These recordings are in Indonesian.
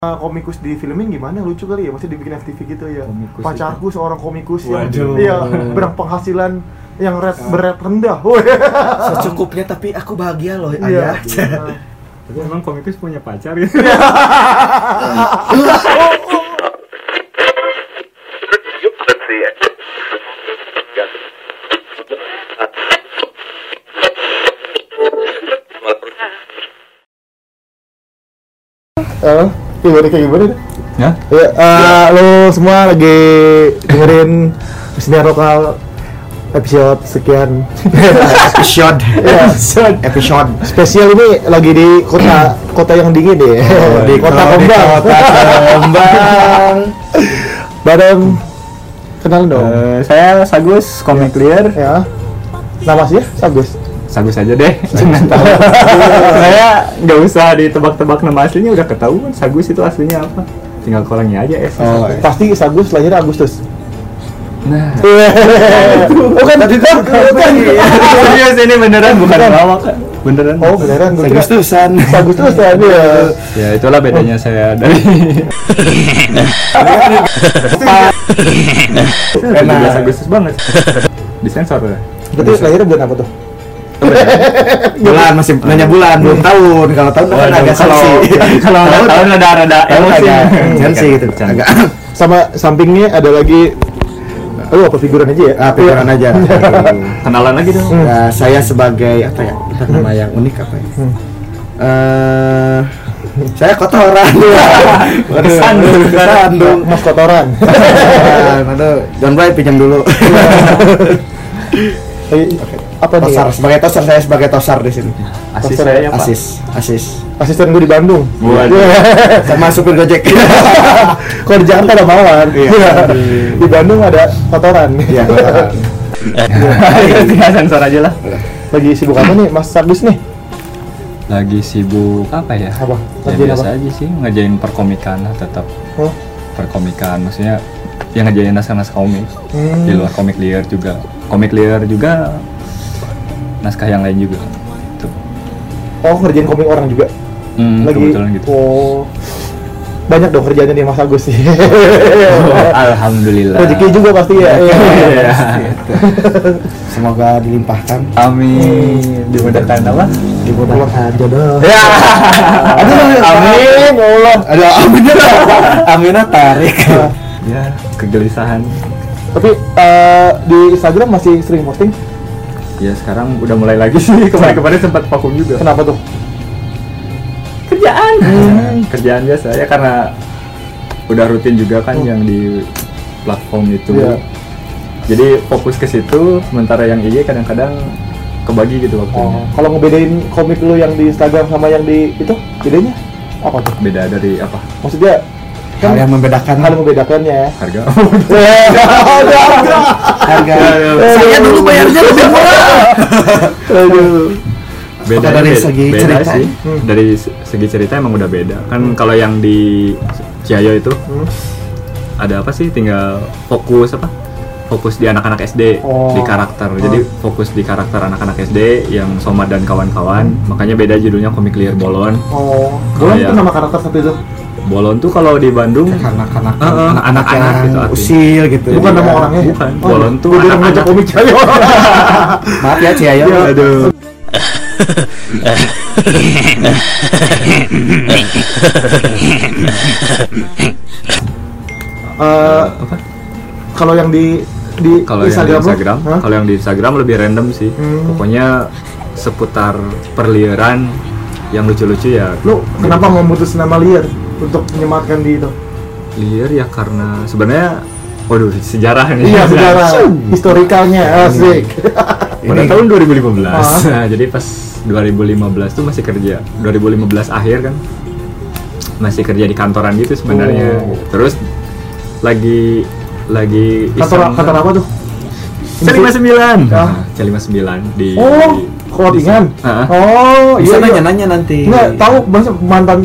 Uh, komikus di filming gimana? Lucu kali ya maksudnya dibikin FTV gitu ya. Komikus pacarku seorang komikus yang Waduh. iya berpenghasilan yang red berat rendah Woi. secukupnya tapi aku bahagia loh iya ayah. Tapi emang komikus punya pacar ya? Eh, gimana kayak gimana? Deh? Ya? Ya, eh, lo semua lagi dengerin kesenian lokal episode sekian. Episode. Ya. episode. Spesial ini lagi di kota kota yang dingin deh Oh, di kota Kembang kota Kembang. bareng. Kenal dong. Eh, saya Sagus, komik clear. ya. Nama sih ya Sagus Sagus aja deh. Jangan tahu. saya nggak usah ditebak-tebak nama aslinya udah ketahuan Sagus itu aslinya apa. Tinggal kurangnya aja S. Oh, pasti Sagus lahirnya Agustus Nah, bukan tadi tuh bukan serius ini beneran bukan lawak. Beneran. oh beneran Agustusan Agustus ya Ya itulah bedanya saya dari Enak. Agustus banget. Disensor ya. berarti lahirnya bulan apa tuh bulan masih nanya bulan. Belum tahun. Kalau tahun kan Waduh, agak kalau sensi. Kalau tahun ada tahun emosi. sensi gitu. Agak. Sama sampingnya ada lagi Aduh apa figuran aja ya? ah pikiran aja. Kenalan lagi dong. Nah, saya sebagai apa ya Bentar, nama yang unik apa ya? Eh, saya kotoran. Kesandung. kesandung Mas kotoran. Aduh, John Boy pinjam dulu. Eh, apa nih? tosar sebagai tosar saya sebagai tosar di sini. Asis Tosar saya Pak. Asis, asis. Asisten gue di Bandung. Waduh. Sama supir Gojek. Kalau di Jakarta ada mawar. Iya. di Bandung ada kotoran. Iya, kotoran. Tinggal sensor aja lah. Lagi sibuk apa nih Mas Sagus nih? Lagi sibuk apa ya? Apa? Ya biasa apa? aja sih ngerjain perkomikan lah tetap Oh. perkomikan maksudnya yang ngerjain naskah-naskah komik Hmm. di luar komik liar juga komik liar juga naskah yang lain juga gitu. Oh ngerjain komik orang juga. Hmm, Lagi. kebetulan gitu Oh. Banyak dong kerjaannya nih Mas Agus sih. Oh, Alhamdulillah Rezeki juga pasti ya. Iya. Iya. Semoga dilimpahkan. Amin dimudahkan apa? Dimudahkan jodoh. Ya. Aduh, amin, ya Allah. Ada amin Aminah tarik. ya kegelisahan Tapi eh, di Instagram masih sering posting. ya sekarang udah mulai lagi sih kemarin-kemarin sempat vakum juga Kenapa tuh? kerjaan kerjaan biasa ya karena udah rutin juga kan yang di platform itu Iya. jadi fokus ke situ sementara yang IG kadang-kadang kebagi gitu waktunya Oh, kalau ngebedain komik lu yang di Instagram sama yang di itu, bedanya apa tuh? beda dari apa Maksudnya Hal yang membedakan hal membedakannya. harga harga. Saya dulu bayarnya lebih murah. Aduh. beda Apa dari segi beda cerita? sih Hmm. dari se- segi cerita emang udah beda kan kalau yang di Ciayo itu Hmm. ada apa sih tinggal fokus apa fokus di anak-anak SD Oh. di karakter jadi fokus di karakter anak-anak SD yang Somad dan kawan-kawan makanya beda judulnya komik liar bolon Oh, yang- itu nama karakter satu itu. Bolon tuh kalau di Bandung Anak-anak Ah, ah, anak-anak yang gitu artinya. usil gitu. Bukan Iya. nama orangnya. bukan. Bolon tuh udah anak-anak. baca komik Cayo. Maaf ya Ciayo. Iya. aduh Eh, apa kalau yang di di kalau yang di Instagram? Instagram kalau yang di Instagram lebih random sih Hmm. pokoknya seputar perliaran yang lucu-lucu ya lu kenapa memutus nama liar untuk menyematkan di itu? liar ya karena sebenarnya waduh sejarah ini Iya, sejarah historikalnya asik. pada tahun 2015 Ah. nah, jadi pas 2015 tuh masih kerja 2015 akhir kan masih kerja di kantoran gitu sebenarnya Oh. terus lagi lagi Kantor kantor apa tuh? C59 Ah. nah, C59 di Oh, clothingan. di- Ah, ah. Oh, Bisa iya. iya. nanya-nanya nanti. Enggak, tahu mantan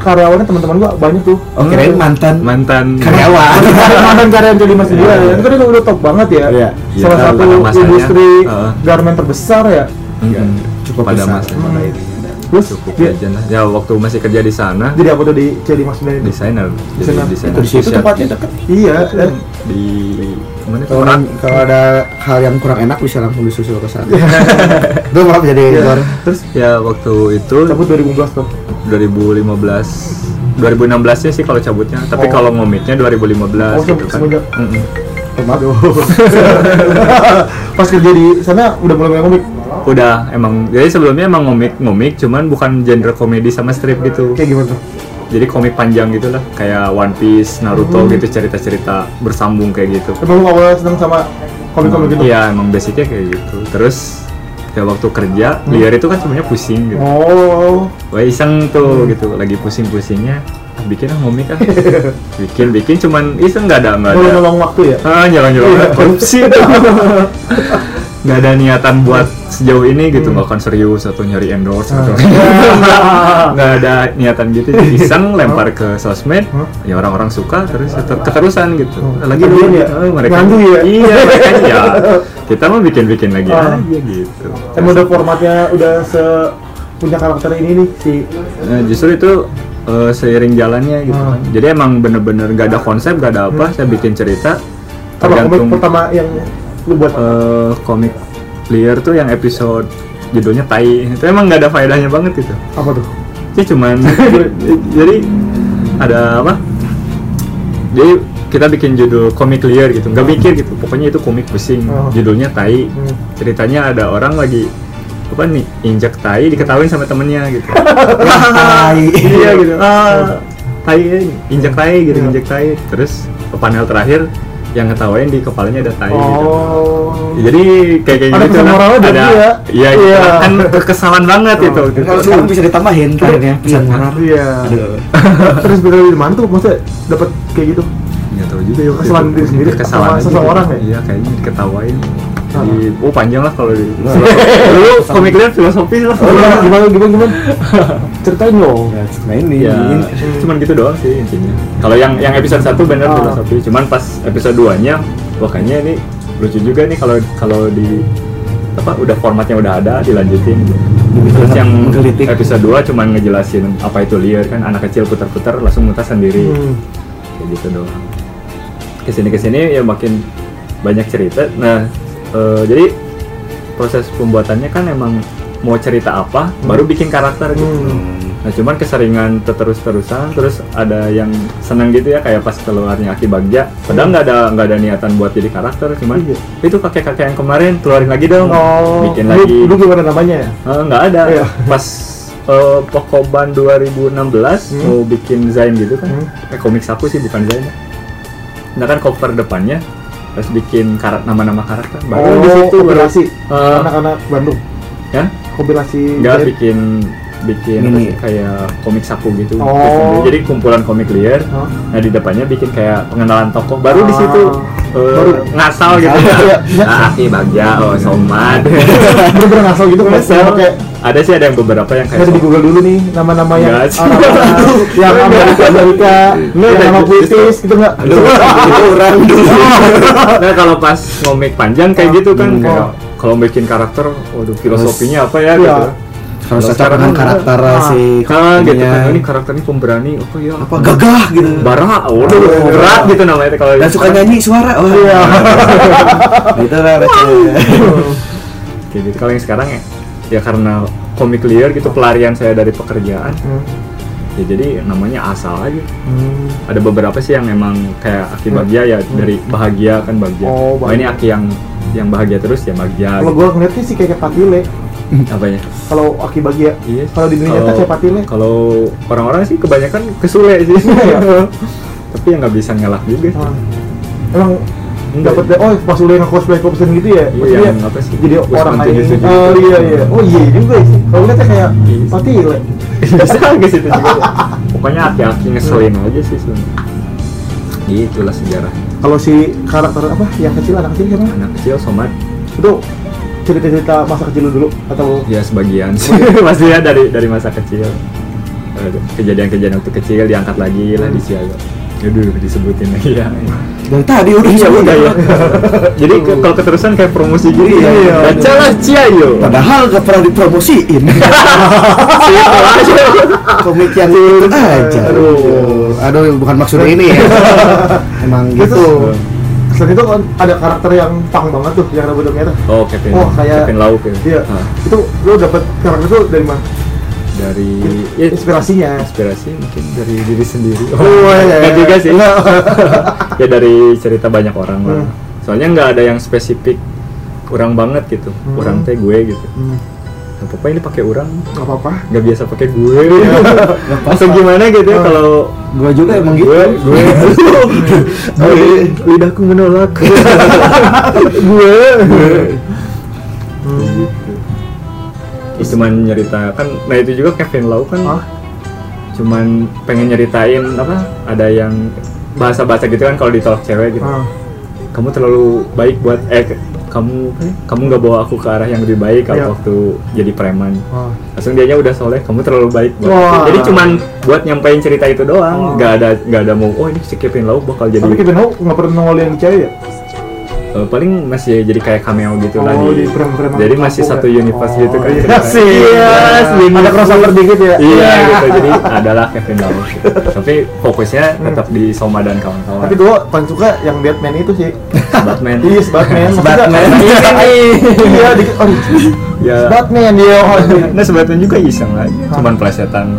karyawannya teman-teman gua banyak tuh. Oh, kirain mantan mantan karyawan. mantan karyawan jadi Mas Dila ya. Itu kan udah, udah top banget ya. Iya. Iya, Salah satu pada masanya, industri uh. garment terbesar ya. Mm-mm. Cukup pada besar. masa pada ini. Terus cukup dia legend lah. Ya waktu masih kerja di sana jadi apa tuh di CD Mas itu? desainer, jadi Desainer. Itu di situ sosial. tempatnya dekat. Iya, eh. di mana tuh? Kalau Merak. kalau ada hal yang kurang enak bisa langsung disusul ke sana. Itu maaf jadi Iya. luar. Terus ya waktu itu cabut 2015 tuh. 2015 2016 nya sih kalau cabutnya, tapi Oh. kalau ngomiknya 2015 Oh, gitu kan. Mm-mm. Aduh. Pas kerja di sana udah mulai main komik. Udah emang jadi sebelumnya emang ngomik-ngomik cuman bukan genre komedi sama strip gitu. Kayak gimana tuh? Jadi komik panjang gitu lah, kayak One Piece, Naruto Hmm. gitu cerita-cerita bersambung kayak gitu. Emang lu awalnya seneng sama komik-komik gitu? Iya, emang basicnya kayak gitu. Terus kayak waktu kerja, Hmm. liar itu kan sebenarnya pusing gitu. Oh, Wah iseng tuh gitu, lagi pusing-pusingnya bikin ah ngomik ah. bikin bikin cuman iseng nggak ada nggak ada. nolong-nolong waktu ya? Ah jalan-jalan Iya. korupsi nggak ada niatan buat sejauh ini gitu nggak akan serius atau nyari endorse Hmm. Ah. atau nggak ada niatan gitu iseng lempar ke sosmed ya orang-orang suka terus ter- keterusan gitu Hmm. lagi dulu ya? eh, mereka ya? iya mereka ya kita mau bikin-bikin lagi Ah. aja gitu Emang udah formatnya udah se punya karakter ini nih si Nah, justru itu eh, seiring jalannya gitu Hmm. kan. Jadi emang bener-bener gak ada konsep, gak ada apa. Saya bikin cerita apa komik tergantung pertama yang lu buat? eh, komik Clear tuh yang episode judulnya Tai. Itu emang gak ada faedahnya banget gitu. apa tuh? Sih cuman jadi ada apa? Jadi kita bikin judul komik Clear gitu. Gak mikir gitu. Pokoknya itu komik pusing. Oh. Judulnya Tai. Hmm. Ceritanya ada orang lagi apa nih injek tai diketawain sama temennya gitu Tai. iya gitu ah tai injek tai gitu Iya. injek tai terus ke panel terakhir yang ngetawain di kepalanya ada tai gitu Oh. jadi kayak kayak Ada gitu ada berarti ya? iya gitu. Iya. kan kekesalan banget Oh. itu Kalau sekarang bisa ditambahin terakhirnya pesan moral. Iya. Aduh. Terus bener di mana tuh maksudnya dapat kayak gitu? nggak tahu juga ya itu. diri sendiri sama aja seseorang gitu. ya? iya kayaknya diketawain Ah. jadi oh panjang lah kalau di Nah. dulu komik lihat filosofi lah Oh, gimana gimana gimana gimana? Ceritain dong. Ya, nah ini. ya ini. cuman gitu doang sih intinya kalau yang yang episode 1 bener Ah. filosofi cuman pas episode 2 nya wah kayaknya ini lucu juga nih kalau kalau di apa udah formatnya udah ada dilanjutin gitu. terus yang Menggelitik. episode 2 cuman ngejelasin apa itu liar kan anak kecil putar-putar langsung mutas sendiri Hmm. kayak gitu doang ke sini ke sini ya makin banyak cerita nah eh, jadi proses pembuatannya kan emang mau cerita apa baru bikin karakter gitu Hmm. Nah cuman keseringan terus-terusan terus ada yang seneng gitu ya kayak pas keluarnya Aki Bagja padahal nggak ada nggak ada niatan buat jadi karakter cuman Iya. itu kakek-kakek yang kemarin keluarin lagi dong Oh, bikin lu- lagi Lu gimana namanya ya? Eh, nggak ada Iya. pas eh, Pokoban 2016 Hmm. mau bikin Zain gitu kan Hmm. eh, komik saku sih bukan Zain nah kan cover depannya terus bikin karak nama-nama karakter baru Oh, di situ kompilasi Eh, anak-anak Bandung. ya Kompilasi. nggak bikin bikin Mini. kayak komik saku gitu Oh. Jadi kumpulan komik liar Hah? nah di depannya bikin kayak pengenalan tokoh baru di Ah. situ eh, Baru. ngasal gitu Iya, iya. Aki Bagja oh Somad Bener-bener ngasal gitu kan? Ngasal. Kayak ada sih ada yang beberapa yang kayak Saya di Google dulu nih nama-nama yang orang-orang yang Amerika Amerika yang nama puitis gitu nggak? Itu orang nah kalau pas ngomik panjang kayak gitu kan Hmm. kayak kalau bikin karakter waduh filosofinya apa ya Iya. gitu Harus Kalau cocok sekarang dengan kan, karakter ah, si ah gitu kan ini karakter ini pemberani apa ya apa gagah gitu. bara waduh Oh. berat gitu namanya kalau Dan suka nyanyi suara. Oh Iya. Itu lah receh. kayak gitu kalau yang sekarang ya ya karena komik liar gitu pelarian saya dari pekerjaan Hmm. ya jadi namanya asal aja Hmm. ada beberapa sih yang emang kayak Aki Hmm. Bagja ya dari bahagia kan Bagja Oh, oh, ini Aki yang yang bahagia terus ya Bagja Kalau gitu. gua ngeliatnya sih kayak Patile. apanya Kalau Aki Bagia. iya Kalau di dunia nyata kayak Patile. kalau orang-orang sih kebanyakan kesule sih ya? tapi ya nggak bisa ngelak juga. Ah. Emang dapat deh, oh pas lu yang cosplay cosplay gitu ya, Iya, yang apa sih? jadi orang lain. 77 Oh gitu. iya iya, oh iya juga sih. Kalau lihatnya kayak Iya. Patile. bisa ke situ juga pokoknya aki-aki ngeselin aja sih sebenarnya itulah sejarah Kalau si karakter apa yang kecil anak kecil siapa? anak kecil somat Itu cerita-cerita masa kecil lu dulu atau ya sebagian sih pasti ya dari dari masa kecil kejadian-kejadian waktu kecil diangkat lagi lah di Siaga Aduh, disebutin lagi ya. Dari tadi udah Iya, udah ya. Jadi ke- kalau keterusan kayak promosi gitu ya. Iya. Baca lah Ciayo. Padahal gak pernah dipromosiin. Komik yang itu aja. Aduh. Aduh, bukan maksudnya ini ya. Emang Gitu. gitu. Selain itu kan ada karakter yang pang banget tuh yang rambut merah. Oh, Kevin. Wah, kayak- Kevin Lau ya. Iya. Ah, Itu lo dapet karakter itu dari mana? dari ya, Inspirasinya. inspirasi mungkin dari diri sendiri. Oh, iya, Nggak iya. juga sih. ya dari cerita banyak orang lah. Hmm. Soalnya nggak ada yang spesifik kurang banget gitu. Hmm. Kurang teh gue gitu. Hmm, Gak apa-apa ini pakai orang Gak apa-apa. nggak biasa pakai gue apa-apa. atau gimana gitu ya Oh. kalau Gua juga emang gitu. gue gue gue lidahku menolak gue Hmm. gitu Ya, cuman nyeritakan nah itu juga Kevin Lau kan Hah? cuman pengen nyeritain apa ada yang bahasa-bahasa gitu kan kalau ditolak cewek gitu Ah. kamu terlalu baik buat eh kamu kamu nggak bawa aku ke arah yang lebih baik kalau Iya. waktu jadi preman Ah. langsung dianya udah soleh kamu terlalu baik buat jadi cuman buat nyampein cerita itu Oh. doang nggak ada nggak ada mau oh ini si Kevin Lau bakal jadi Tapi Kevin Ho nggak pernah nongol yang cewek ya? Eh, paling masih jadi kayak cameo gitu Oh, preman-preman jadi masih ya? satu universe Oh, gitu kan iya ceritanya. sih. iya selingkuh. Ada crossover dikit ya? iya gitu jadi adalah Kevin Lau gitu. tapi fokusnya tetap di Soma dan kawan-kawan Tapi gue paling suka yang Batman itu sih. Batman Iya, Batman. Batman. Iya, dikit. Oh, ya Batman dia. Oh, nah sebetulnya juga iseng lah cuman plesetan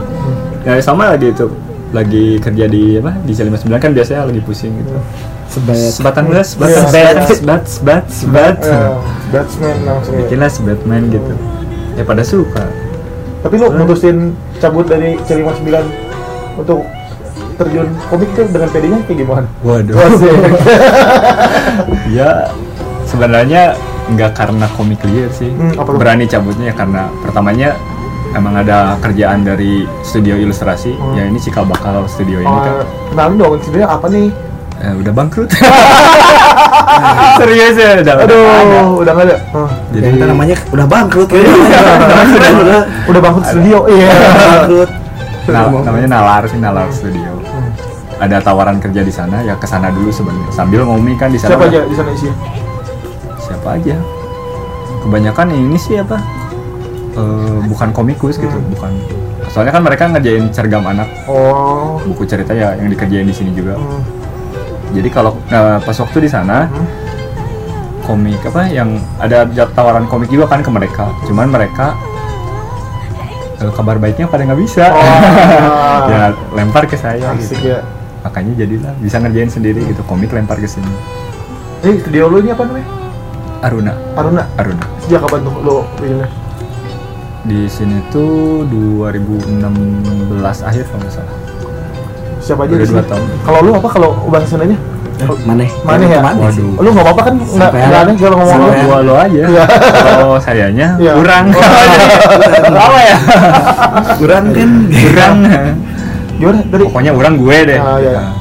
ya sama lagi itu lagi kerja di apa di Jalima 9 kan biasanya lagi pusing gitu Sebat. sebatan gas Iya, sebat sebat sebat. sebat sebat sebat Batman langsung. ya. bikinlah Batman gitu ya pada suka Tapi lu mutusin cabut dari Celima 9 untuk terjun komik itu dengan pedenya kayak gimana? waduh ya sebenarnya nggak karena komik liar sih Hmm, apa tuh? berani cabutnya ya karena pertamanya emang ada kerjaan dari studio ilustrasi Hmm. ya ini cikal bakal studio ini kan kenalin dong sebenarnya apa nih? Eh, udah bangkrut serius ya udah Aduh, udah nggak ada. udah nggak ada. Oh. jadi Kita namanya udah bangkrut. Udah, udah bangun studio. Iya. bangkrut. na- namanya Nalar sih Nalar Studio ada tawaran kerja di sana ya ke sana dulu sebenarnya sambil ngomong kan di sana Siapa aja di sana isinya? siapa aja kebanyakan ini sih apa eh, bukan komikus gitu Hmm. bukan soalnya kan mereka ngerjain cergam anak Oh. buku cerita ya yang dikerjain di sini juga Hmm. Jadi kalau nah, pas waktu di sana Hmm. komik apa yang ada tawaran komik juga kan ke mereka cuman mereka eh, kabar baiknya pada nggak bisa Oh. ya lempar ke saya Asik gitu ya. makanya jadilah bisa ngerjain sendiri gitu komik lempar ke sini Ini studio lu ini apa namanya? Aruna Aruna. Aruna Sejak kapan tuh lo bikinnya? di sini tuh 2016 akhir kalau nggak salah Siapa aja Udah dua tahun. Kalau lu apa kalau bahasanya? Mana? Mana ya? Waduh. Lu nggak apa-apa kan? Nggak Sampai nggak aneh kalau ngomong lu. gua lo aja Iya. kalau sayanya Iya. kurang Oh. Jadi, apa ya Kurang kan? kurang Gimana tadi? pokoknya orang gue deh Ah, iya. Nah.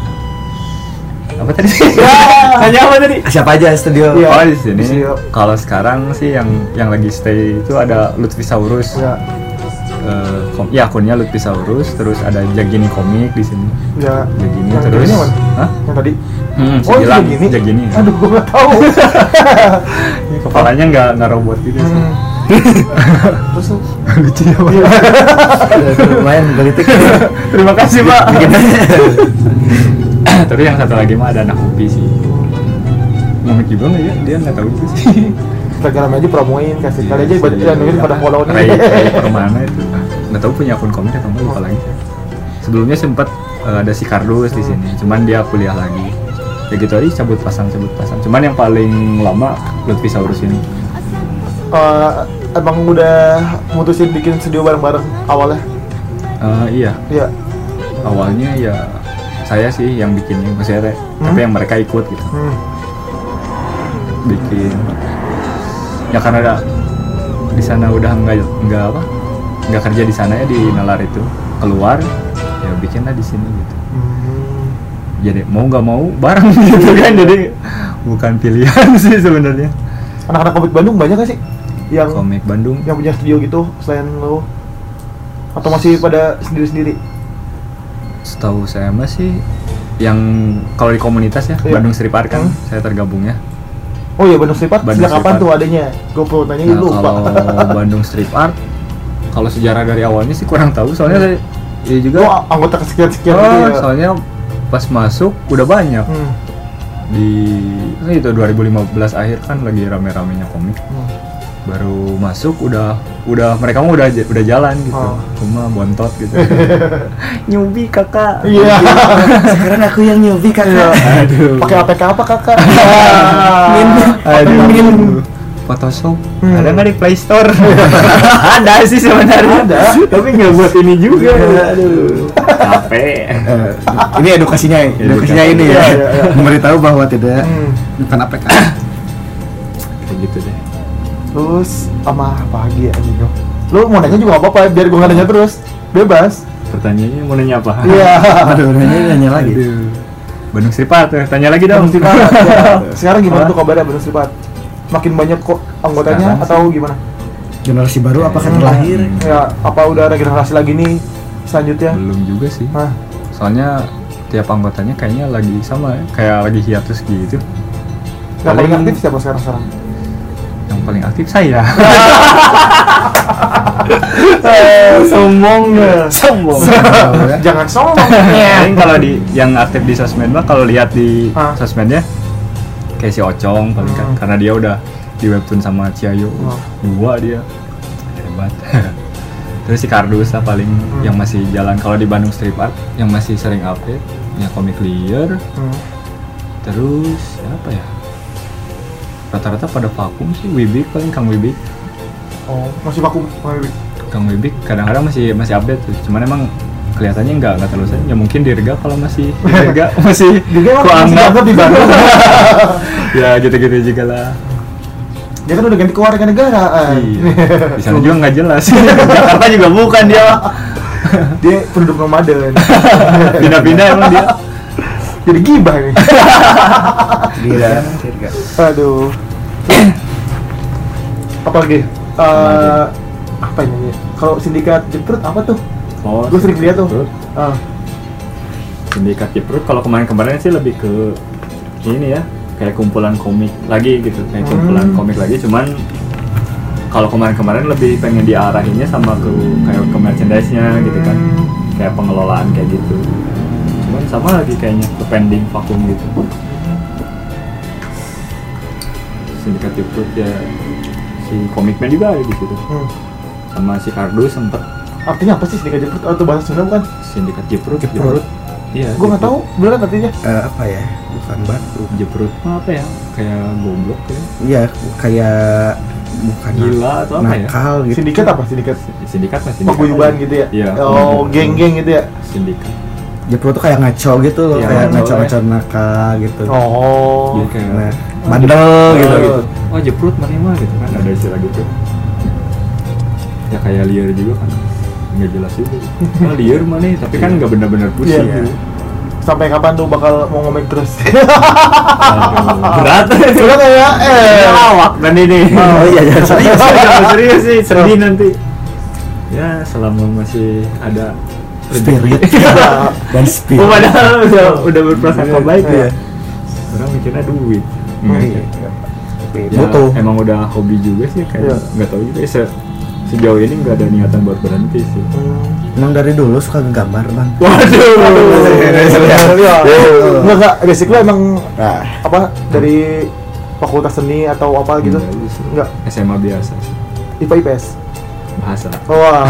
apa tadi Ya. hanya apa tadi Siapa aja studio? Iya. oh di sini Studio. kalau sekarang sih yang yang lagi stay itu ada Lutfisaurus Ya, Eh, kom- ya akunnya Lutfisaurus terus ada Jagini komik di sini ya. Jagini Yang terus ini mana? Hah? Yang tadi? Hmm, Oh, itu Gilang, gini? Jagini Aduh, gua nggak tahu. Kepalanya nggak nggak robot gitu sih Hmm. Terus lu? lucu ya Pak. Lumayan gelitik. terima kasih pak terus yang satu lagi mah ada anak upi sih Ngomik juga nggak ya? Dia nggak tahu juga sih. Instagram aja promoin, kasih kali aja banyak yang dengerin pada follow nih. Ray, Ray Permana itu. Nggak tahu punya akun komik atau enggak lupa lagi. Sebelumnya sempat eh, ada si Kardus di sini, cuman dia kuliah lagi. Ya gitu aja cabut pasang cabut pasang. Cuman yang paling lama Lutfisaurus ini. Eh, emang udah mutusin bikin studio bareng-bareng awalnya? Eh, iya, Iya. awalnya ya saya sih yang bikinnya maksudnya teh. tapi Hmm. yang mereka ikut gitu Hmm. bikin ya karena ada di sana udah nggak nggak apa nggak kerja di sana ya di nalar itu keluar ya bikinlah di sini gitu Hmm. jadi mau nggak mau bareng gitu kan jadi bukan pilihan sih sebenarnya Anak-anak komik Bandung banyak gak sih? Yang komik Bandung yang punya studio gitu selain lo? Atau masih pada sendiri-sendiri? setahu saya masih yang kalau di komunitas ya Iya. Bandung Street Art kan Hmm. saya tergabung ya Oh iya Bandung Street Art Bandung sejak kapan tuh adanya? Gue perlu tanya Nah, lupa. kalau Bandung Street Art kalau sejarah dari awalnya sih kurang tahu soalnya saya ya juga Gue anggota kesekian-sekian oh, gitu ya. soalnya pas masuk udah banyak Hmm. di kan itu 2015 akhir kan lagi rame-ramenya komik Hmm. baru masuk udah udah mereka mah udah udah jalan gitu Oh. cuma bontot gitu nyubi kakak Iya. Sekarang aku yang nyubi kakak. aduh Pakai APK apa kakak? Min. aduh Min. Photoshop Hmm. ada nggak di Play Store ada sih sebenarnya Ada. tapi nggak buat ini juga Iya. aduh capek Eh, ini edukasinya, edukasinya ini ya, Iya, iya, iya. memberitahu bahwa tidak Hmm. bukan APK. kayak gitu deh Terus sama apa lagi ya anjing lo? Lu mau nanya juga gak apa-apa biar gue nanya terus. Bebas. pertanyaannya mau nanya apa Iya. Aduh, nanya nanya lagi. Aduh. Bandung Sripat tuh tanya lagi dong Bandung Art. Ya. Sekarang gimana Apa? tuh kabarnya Bandung Art? Makin banyak kok anggotanya Sekarang sih. atau gimana? Generasi baru apakah Hmm. terlahir? Ya, apa udah ada generasi lagi nih selanjutnya? belum juga sih Hah? soalnya tiap anggotanya kayaknya lagi sama ya, kayak lagi hiatus gitu Yang paling Paling- aktif siapa sekarang sekarang? yang paling aktif saya sombong ya. sombong Jangan sombong. paling kalau di yang aktif di sosmed mah kalau lihat di sosmednya kayak si Ocong paling kan Hmm. karena dia udah di webtoon sama Ciayo Oh. dua dia hebat terus si Kardus lah paling Hmm. yang masih jalan kalau di Bandung Street Art yang masih sering update ya komik liar Hmm. terus siapa ya rata-rata pada vakum sih Wibik paling Kang Wibik Oh, masih vakum. Bang Wibi. Kang Wibik kadang-kadang masih masih update tuh cuman emang kelihatannya nggak nggak terlalu sering ya mungkin Dirga kalau masih Dirga masih Dia emang ku masih anggap dianggap di Bandung. ya gitu-gitu juga lah Dia kan udah ganti keluarga negaraan. iya di sana juga nggak jelas Jakarta juga bukan dia Dia penduduk nomaden. pindah-pindah emang dia Jadi gibah nih. Dia. Aduh. apa lagi? Eh, apa ini? Kalau sindikat jepret apa tuh? Oh Gue sering lihat tuh. Ah, sindikat Jeprut kalau kemarin-kemarin sih lebih ke ini ya kayak kumpulan komik lagi gitu kayak Hmm. kumpulan komik lagi cuman kalau kemarin-kemarin lebih pengen diarahinnya sama ke kayak ke merchandise-nya gitu kan Hmm. kayak pengelolaan kayak gitu cuman sama lagi kayaknya ke pending vakum gitu sindikat Jeprut ya si komiknya juga ada di situ hmm. sama si Kardus sempet Artinya apa sih sindikat jepret? Atau bahasa Sunda bukan? sindikat Jeprut Jeprut. iya Gue nggak Jeprut. tahu. Beneran artinya? Eh, apa ya? Bukan batu. Jeprut mah apa ya kayak goblok ya Iya, kayak bukan gila atau apa ya nakal gitu. Sindikat apa? Sindikat sindikat mas sindikat paguyuban gitu ya? iya Oh, geng-geng gitu ya? sindikat Jepro tuh kayak ngaco gitu loh, Iya, kayak ngaco, ngaco-ngaco nakal gitu. Oh. Jadi kayak Nah, bandel gitu. Oh. gitu. oh jeprut mana mah gitu kan ada istilah gitu ya kayak liar juga kan nggak jelas juga oh, liar mana tapi kan nggak benar-benar pusing Iya. gitu. Sampai kapan tuh bakal mau ngomong terus? Berat Sudah kayak eh. lawak dan ini Oh iya, jangan serius. Jangan serius sih sedih nanti ya selama masih ada Spirit dan spirit. Oh, padahal udah udah berprasangka baik Iya. ya. Orang mikirnya duit. Hmm. Enggak. Ya, Butuh. Emang udah hobi juga sih kayak Iya. nggak tahu juga se sejauh ini nggak ada niatan buat berhenti sih. Hmm. Emang dari dulu suka ngegambar bang. Waduh. Iya. Enggak enggak, basic lu emang Nah, apa dari fakultas seni atau apa gitu? Enggak, justru. Enggak. SMA biasa sih. IPA IPS. Bahasa. Wah.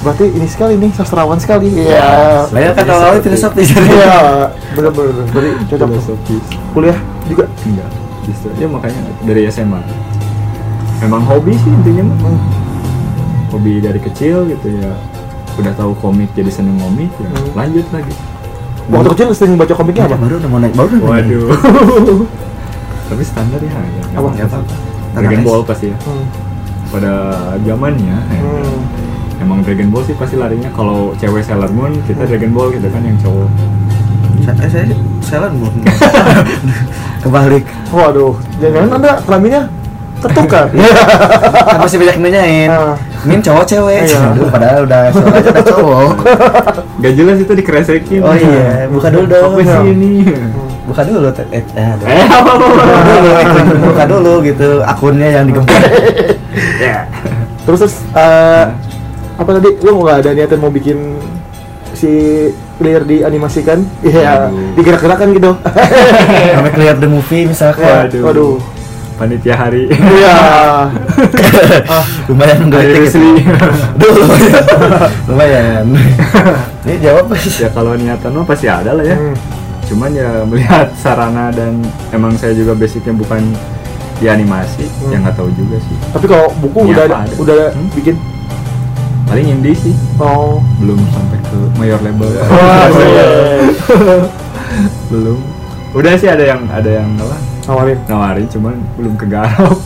Berarti ini sekali nih sastrawan sekali. Iya. saya kan awalnya filosofi. Iya, bener bener. Berarti cocok. Filosofis. Kuliah juga. Enggak. Justru ya makanya dari SMA. Memang hobi sih intinya mah. Hobi dari kecil gitu ya. Udah tahu komik jadi seneng komik ya. Hmm. Lanjut lagi. Waktu kecil sering baca komiknya apa? Baru udah mau naik, baru udah. Waduh. Tapi standar ya. ya Apa? Tanah Dragon. Ball pasti ya. Hmm. Pada zamannya ya, Hmm. emang Dragon Ball sih pasti larinya kalau cewek Sailor Moon kita Hmm. Dragon Ball gitu kan yang cowok. Saya, eh, saya Sailor Moon. Kebalik. Waduh, jangan anda kelaminnya ketukar kan masih banyak nanyain Ah. min cowok cewek Iya. Aduh, padahal udah soal aja udah cowok Gak jelas itu dikresekin. oh iya buka dulu dong Apa sih ini? buka dulu eh, eh. Eh, apa buka dulu akun- buka dulu gitu akunnya yang digempur Ya. terus terus eh, apa tadi lu nggak ada niatan mau bikin si clear dianimasikan iya Aduh. digerak-gerakan gitu sampai clear the movie misalkan Waduh. waduh Panitia hari. iya lumayan Hari menggelitik gitu. Rusli. Duh, lumayan. lumayan ini jawab ya kalau niatan mah pasti ada lah ya. Hmm. Cuman ya melihat sarana dan emang saya juga basicnya bukan di animasi, Hmm. ya nggak tahu juga sih. tapi kalau buku Ini udah ada? udah Hmm? bikin Paling indie sih, oh belum sampai ke mayor label. Keren. belum. Udah sih ada yang ada yang apa? Nawarin Nawarin, cuman belum kegarap.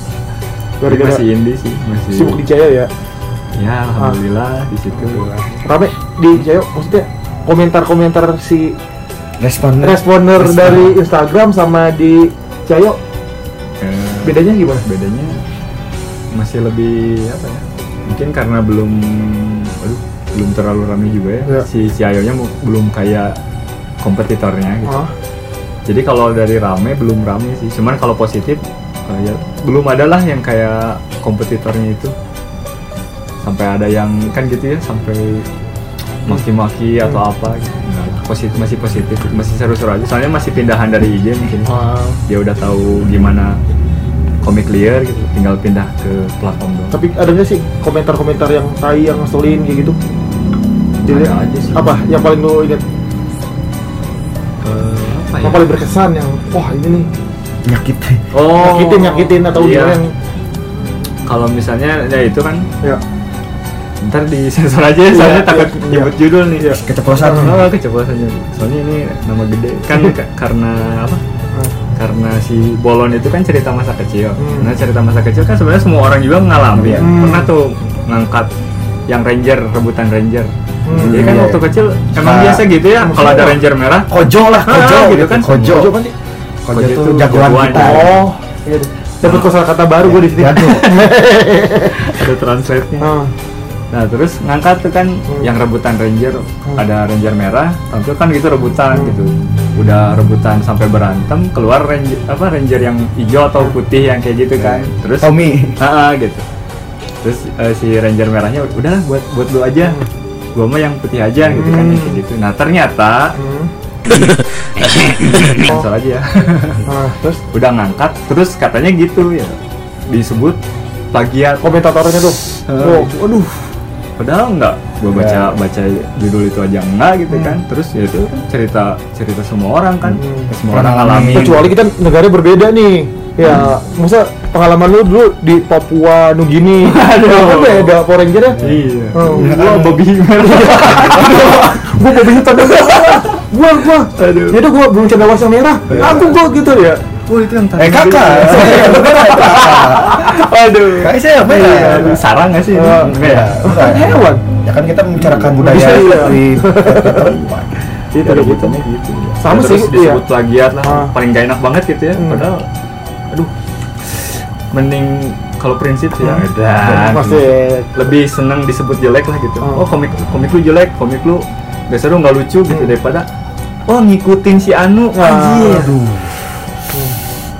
Gara-gara masih indie sih, masih. sibuk di Jaya ya Ya, alhamdulillah di situ. rame di Jaya maksudnya komentar-komentar si respon responer Respon. dari Instagram sama di Jayo Eh, bedanya gimana? bedanya masih lebih apa ya mungkin karena belum aduh belum terlalu ramai juga ya, Ya. si Ciayonya belum kayak kompetitornya gitu Ah, jadi kalau dari rame belum rame sih cuman kalau positif eh, ya belum ada lah yang kayak kompetitornya itu sampai ada yang kan gitu ya sampai maki-maki atau apa gitu. Enggak lah, positif masih positif masih seru-seru aja soalnya masih pindahan dari IG mungkin ah. dia udah tahu gimana komik clear gitu tinggal pindah ke platform dong tapi ada nggak sih komentar-komentar yang tai yang ngeselin kayak gitu? Jadi aja sih. apa yang paling lu ingat? Eh, apa ya Yang paling berkesan yang wah ini nih nyakit oh nyakitin nyakitin atau iya. gimana yang kalau misalnya ya itu kan ya ntar di sensor aja ya, soalnya Iya, takut iya, nyebut judul nih Iya. keceplosan Oh, keceplosan jadi. Soalnya ini nama gede kan ka- karena apa? Ah. Karena si Bolon itu kan cerita masa kecil. Hmm. Nah, cerita masa kecil kan sebenarnya semua orang juga mengalami ya. Hmm. Pernah tuh ngangkat yang ranger rebutan ranger. Hmm. Jadi kan Iya. waktu kecil emang Nah, biasa gitu ya. Kalau ada ranger merah, kojo lah kojo Ah, gitu kan. kojo Kojo sih? kojo Kojo itu jagoan jagoan. kita Oh, iya. Dapat kosakata baru gue di sini. ada translate-nya. Ah, Nah, terus ngangkat tuh kan Hmm. yang rebutan ranger, Hmm. ada ranger merah, tampil kan gitu rebutan Hmm. gitu. Udah rebutan sampai berantem, keluar ranger apa ranger yang hijau atau putih yang kayak gitu kan. Terus Tommy Ah, ah, gitu. Terus eh, si ranger merahnya udah buat buat lu aja. Gua mah yang putih aja gitu kan Hmm. gitu. Nah, ternyata hmm. aja ya. Ah, terus udah ngangkat terus katanya gitu ya. Disebut plagiat. komentatornya tuh. Oh, gitu. waduh. Padahal enggak, gua baca Ya. baca judul itu aja enggak gitu Hmm. kan. Terus ya itu kan cerita cerita semua orang kan. Hmm. Semua orang Pengalaman. alami. Kecuali kita negara berbeda nih. Ya, masa pengalaman lu dulu di Papua Nugini. Aduh. Kan beda Power Ranger ya. Iya. Oh, Gua babi merah. gua mau bikin tanda gua gua Aduh. ya udah gua belum cendawas yang merah aku gua gitu ya Oh, itu yang eh kakak saya yang bener ya, kakak Aduh. kakak saya yang Iya, bener aduh, sarang nggak sih? ini? Oh, Enggak ya? Bukan hewan ya kan kita membicarakan budaya Bisa, iya. di itu Ya, kayak gitu gitu. Sama Ya, terus sih, disebut iya. plagiat lah, Ah. paling gak enak banget gitu ya. Hmm. Padahal, mending kalau prinsip sih ya, Hmm. udah. Masih lebih seneng disebut jelek lah gitu. Oh. Oh komik komik lu jelek, komik lu gak seru nggak lucu gitu Hmm. daripada oh ngikutin si Anu, Ah. anjir. aduh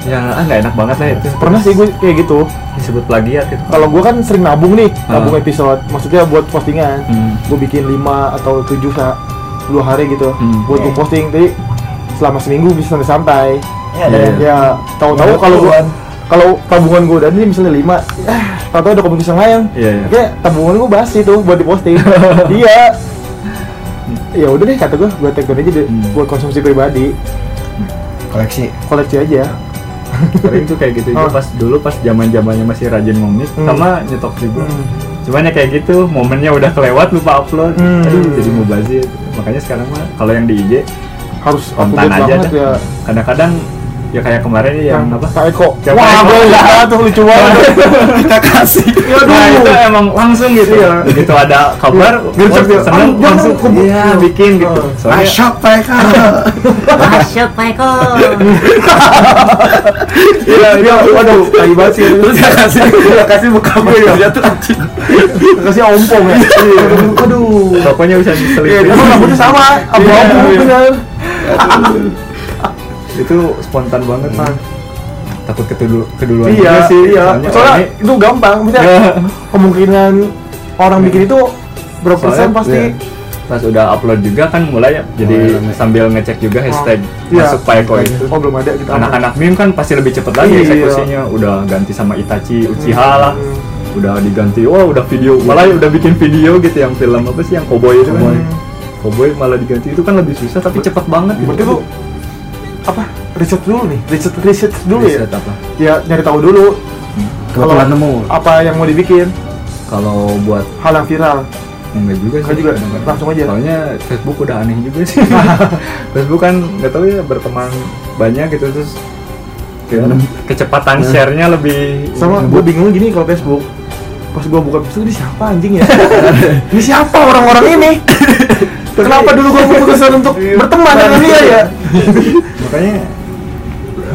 Ya ah nggak enak banget lah itu. pernah sih gue kayak gitu disebut plagiat gitu. kalau gua kan sering nabung nih Ah. nabung episode maksudnya buat postingan Hmm. gue bikin 5 atau 7 sa dua hari gitu Hmm. buat gue Oke. posting jadi selama seminggu bisa sampai sampai ya Iya. dan ya tahu-tahu Ada kalau gua keluhan. Kalau tabungan gue udah nih misalnya 5 eh tahu-tahu ada komik yang lain Iya, iya. kayak tabungan gue basi tuh buat diposting iya ya udah deh kata gue gue take down aja deh Hmm. buat konsumsi pribadi koleksi koleksi aja Sering tuh kayak gitu Oh. pas dulu pas zaman zamannya masih rajin ngomik Hmm. sama nyetok juga. Hmm. Cuman ya kayak gitu, momennya udah kelewat lupa upload. Hmm. Aduh, jadi mubazir. Makanya sekarang mah kalau yang di IG harus kontan aja dah. ya Kadang-kadang ya kayak kemarin yang apa Kak Eko. Wah, Kak Eko. gue lihat tuh lucu banget. kita kasih nah itu emang langsung gitu Iya. begitu ada kabar Gercep oh, dia. seneng langsung iya bikin gitu soalnya masuk pak Eka Masuk Pak Eko. Iya, iya, waduh, tai banget sih. terus dia kasih dia kasih buka Iya. dia tuh anjing Kasih ompong ya. Iya. Aduh. pokoknya bisa Iya, diselipin emang rambutnya sama, abu-abu Iya, iya. bener. Itu spontan banget mah takut kedulu keduluan Iya juga sih, iya. Soalnya Soalnya ini- itu gampang, maksudnya Iya. kemungkinan orang bikin itu berapa persen pasti iya. pas udah upload juga kan mulai ya jadi Mulai rame. sambil ngecek juga hashtag Iya. masuk Paeko itu Oh belum ada gitu. anak-anak meme kan pasti lebih cepet lagi Iya. eksekusinya udah ganti sama Itachi Uchiha lah Hmm. udah diganti wah udah video malah udah bikin video gitu yang film apa sih yang cowboy itu kan Hmm. cowboy malah diganti itu kan lebih susah tapi cepet banget gitu. Berarti lu apa? Riset dulu nih, riset riset dulu ya. Riset apa Ya nyari tahu dulu kebetulan nemu apa yang mau dibikin, kalau buat hal yang viral. enggak juga sih Enggak juga, langsung aja. soalnya Facebook udah aneh juga sih Facebook kan nggak tahu ya berteman banyak gitu terus kayak kecepatan share-nya lebih Sama gue bingung gini kalau Facebook. Pas gue buka Facebook ini siapa anjing ya? ini siapa orang-orang ini? Kenapa dulu gue memutuskan untuk berteman dengan dia ya? makanya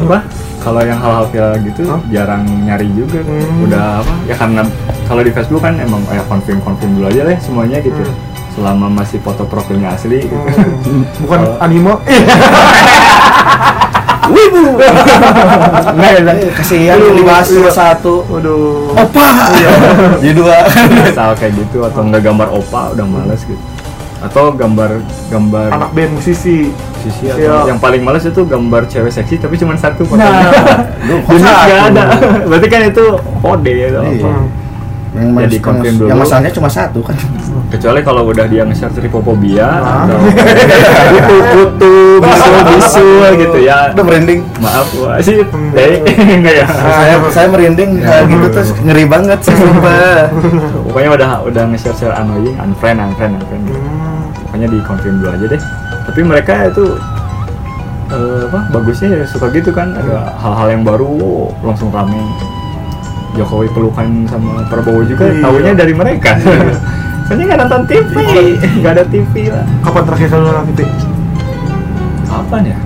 apa? Kalau yang hal-hal viral gitu Hah? jarang nyari juga. Hmm. udah apa? Ya karena kalau di Facebook kan emang ya confirm confirm dulu aja deh semuanya gitu. Hmm. selama masih foto profilnya asli gitu. Hmm, Bukan Kalau- anime. wibu. Nggak ya Eh, kasihan dibahas cuma satu. Waduh. opa! Jadi dua. Kayak gitu atau enggak gambar opa udah males gitu atau gambar gambar Anak band musisi. sisi atau Iya. yang paling males itu gambar cewek seksi tapi cuma satu fotonya Nah. Nggak ada berarti kan itu kode ya Iya. apa Hmm. yang, Jadi yang, dulu. yang masalahnya cuma satu kan kecuali kalau udah dia nge-share tripofobia Nah. atau kutu-kutu bisu bisu gitu ya udah merinding maaf wah sih Hmm. eh enggak ya saya saya merinding kayak gitu terus ngeri banget sih sumpah pokoknya udah udah nge-share share annoying unfriend unfriend unfriend gitu. Hmm. pokoknya di confirm dulu aja deh tapi mereka itu eh, apa bagusnya ya suka gitu kan ada hal-hal yang baru oh, langsung rame Jokowi pelukan sama Prabowo juga Iya. tahunya dari mereka soalnya nggak nonton TV nggak ada TV lah Kapan terakhir kali nonton TV? kapan ya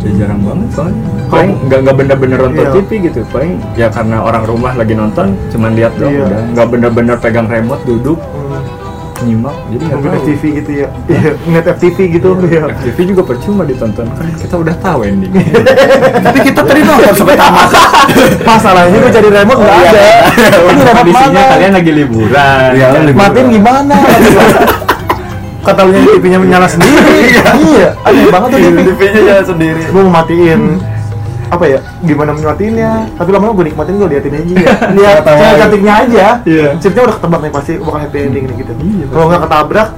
jarang banget soalnya paling nggak nggak bener-bener nonton Iya. TV gitu paling ya karena orang rumah lagi nonton cuman lihat doang Iya. udah nggak bener-bener pegang remote duduk Hmm. Nyimak jadi nggak FTV gitu ya. Iya, ngeliat FTV gitu ya. FTV juga percuma ditonton kan kita udah tahu ending tapi kita tadi nonton sampai tamat Masalahnya gue cari remote nggak iya. ada. Ini kondisinya mana? kalian lagi liburan Iya. Matiin gimana? Kata lu TV-nya menyala sendiri. Iya, aneh banget tuh TV. TV-nya jalan sendiri Gue mau matiin apa ya gimana menyematiinnya tapi lama-lama gue nikmatin gue liatin aja ya. Lihat Ketawa cara aja. cantiknya aja Iya. ceritanya udah ketebak nih pasti bakal happy ending nih gitu. Iya, kalau nggak ketabrak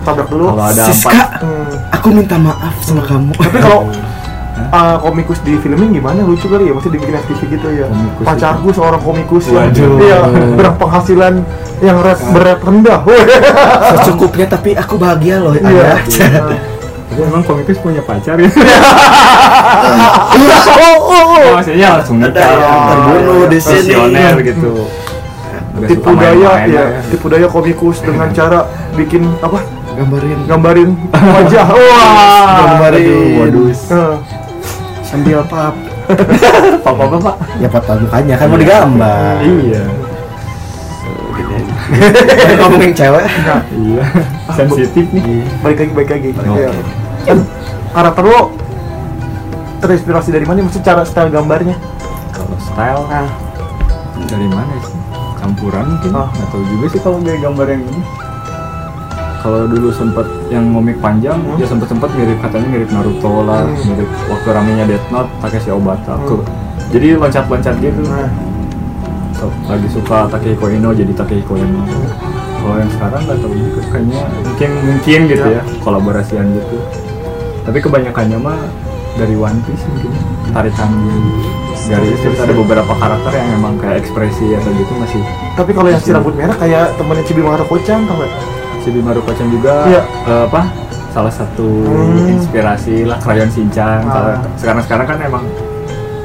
tabrak dulu. Kalau ada Siska empat Hmm. aku minta maaf sama kamu. Tapi kalau uh, komikus di filming gimana? Lucu kali ya masih dibikin FTV gitu ya. Komikus pacarku seorang komikus yang Waduh. iya berpenghasilan yang red, berat rendah. Secukupnya tapi aku bahagia loh iya. Anda. Tapi emang komikus punya pacar ya? Oh oh oh maksudnya langsung nikah yang terbunuh di sini. visioner gitu. Tipu daya main-main ya. Tipu daya komikus dengan cara bikin apa? Gambarin. Gambarin wajah. Wah Gambarin. Aduh, waduh. Eh, sambil pap. Apa apa pak? Ya pap mukanya kan mau digambar. Iya. Ngomongin cewek. Iya. Sensitif nih. Balik lagi balik lagi. Oke. Kan karakter lo terinspirasi dari mana? Maksud cara style gambarnya? Kalau style nah dari mana sih? Campuran mungkin? Ah. nggak tahu juga sih kalau gaya gambar yang ini. Kalau dulu sempet yang komik panjang Hmm. ya sempet sempet mirip katanya mirip Naruto lah Hmm. mirip waktu ramenya Death Note Takeshi Obata. Hmm. Jadi loncat loncat gitu. Nah So, lagi suka Takehiko Ino jadi Takehiko Ino. Kalau yang sekarang nggak tahu juga kayaknya mungkin mungkin gitu Ya. ya. kolaborasian gitu tapi kebanyakannya mah dari One Piece mungkin tarikan dari terus ada beberapa karakter yang emang kayak ekspresi atau gitu masih tapi kalau yang si rambut merah kayak temennya Cibi Maru Kocang tau gak? si Bimaru Kocan juga Iya. eh, apa salah satu Hmm. inspirasi lah krayon Shinchan. Ah. sekarang-sekarang kan emang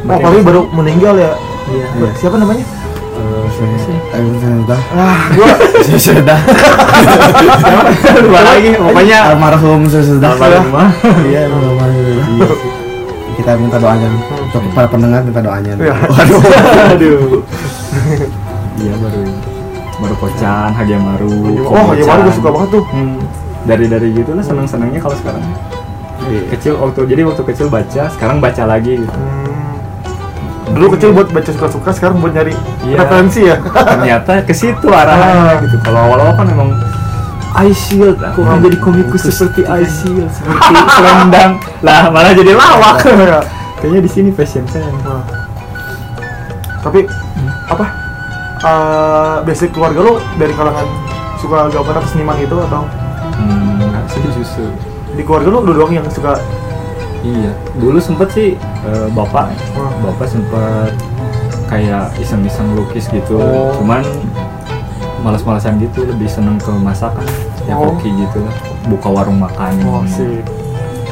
Oh, paling baru meninggal ya. Iya. Siapa namanya? Eh? Ayo udah. Ah, gua Sudah. Lupa lagi, pokoknya Almarhum sudah. Iya, almarhum. Kita minta doanya untuk para pendengar minta doanya. Iya. Waduh. Aduh. Iya baru baru Pocan, Hagemaru. Oh, ya Kobocan. gue suka banget tuh. Hmm. Dari dari gitu lah seneng senengnya kalau sekarang. Kecil waktu jadi waktu kecil baca, sekarang baca lagi gitu. Hmm. Dulu kecil buat baca suka-suka, sekarang buat nyari Iya. referensi ya. Ternyata ke situ Ah. arahannya gitu. Kalau awal-awal kan emang Ice Shield, aku akan jadi komikus seperti Ice Shield, seperti selendang. Lah malah jadi lawak. Iya. Kayaknya di sini passion saya. Nah. Tapi apa? eh basic keluarga lo dari kalangan suka gambar atau seniman itu atau Hmm, nggak sih justru. di keluarga lo lu doang yang suka Iya, dulu sempet sih eh, bapak, Hmm. bapak sempet kayak iseng-iseng lukis gitu. Oh. Cuman malas-malasan gitu, lebih seneng ke masakan, ya Oh. koki gitu lah. Buka warung makan. oh sih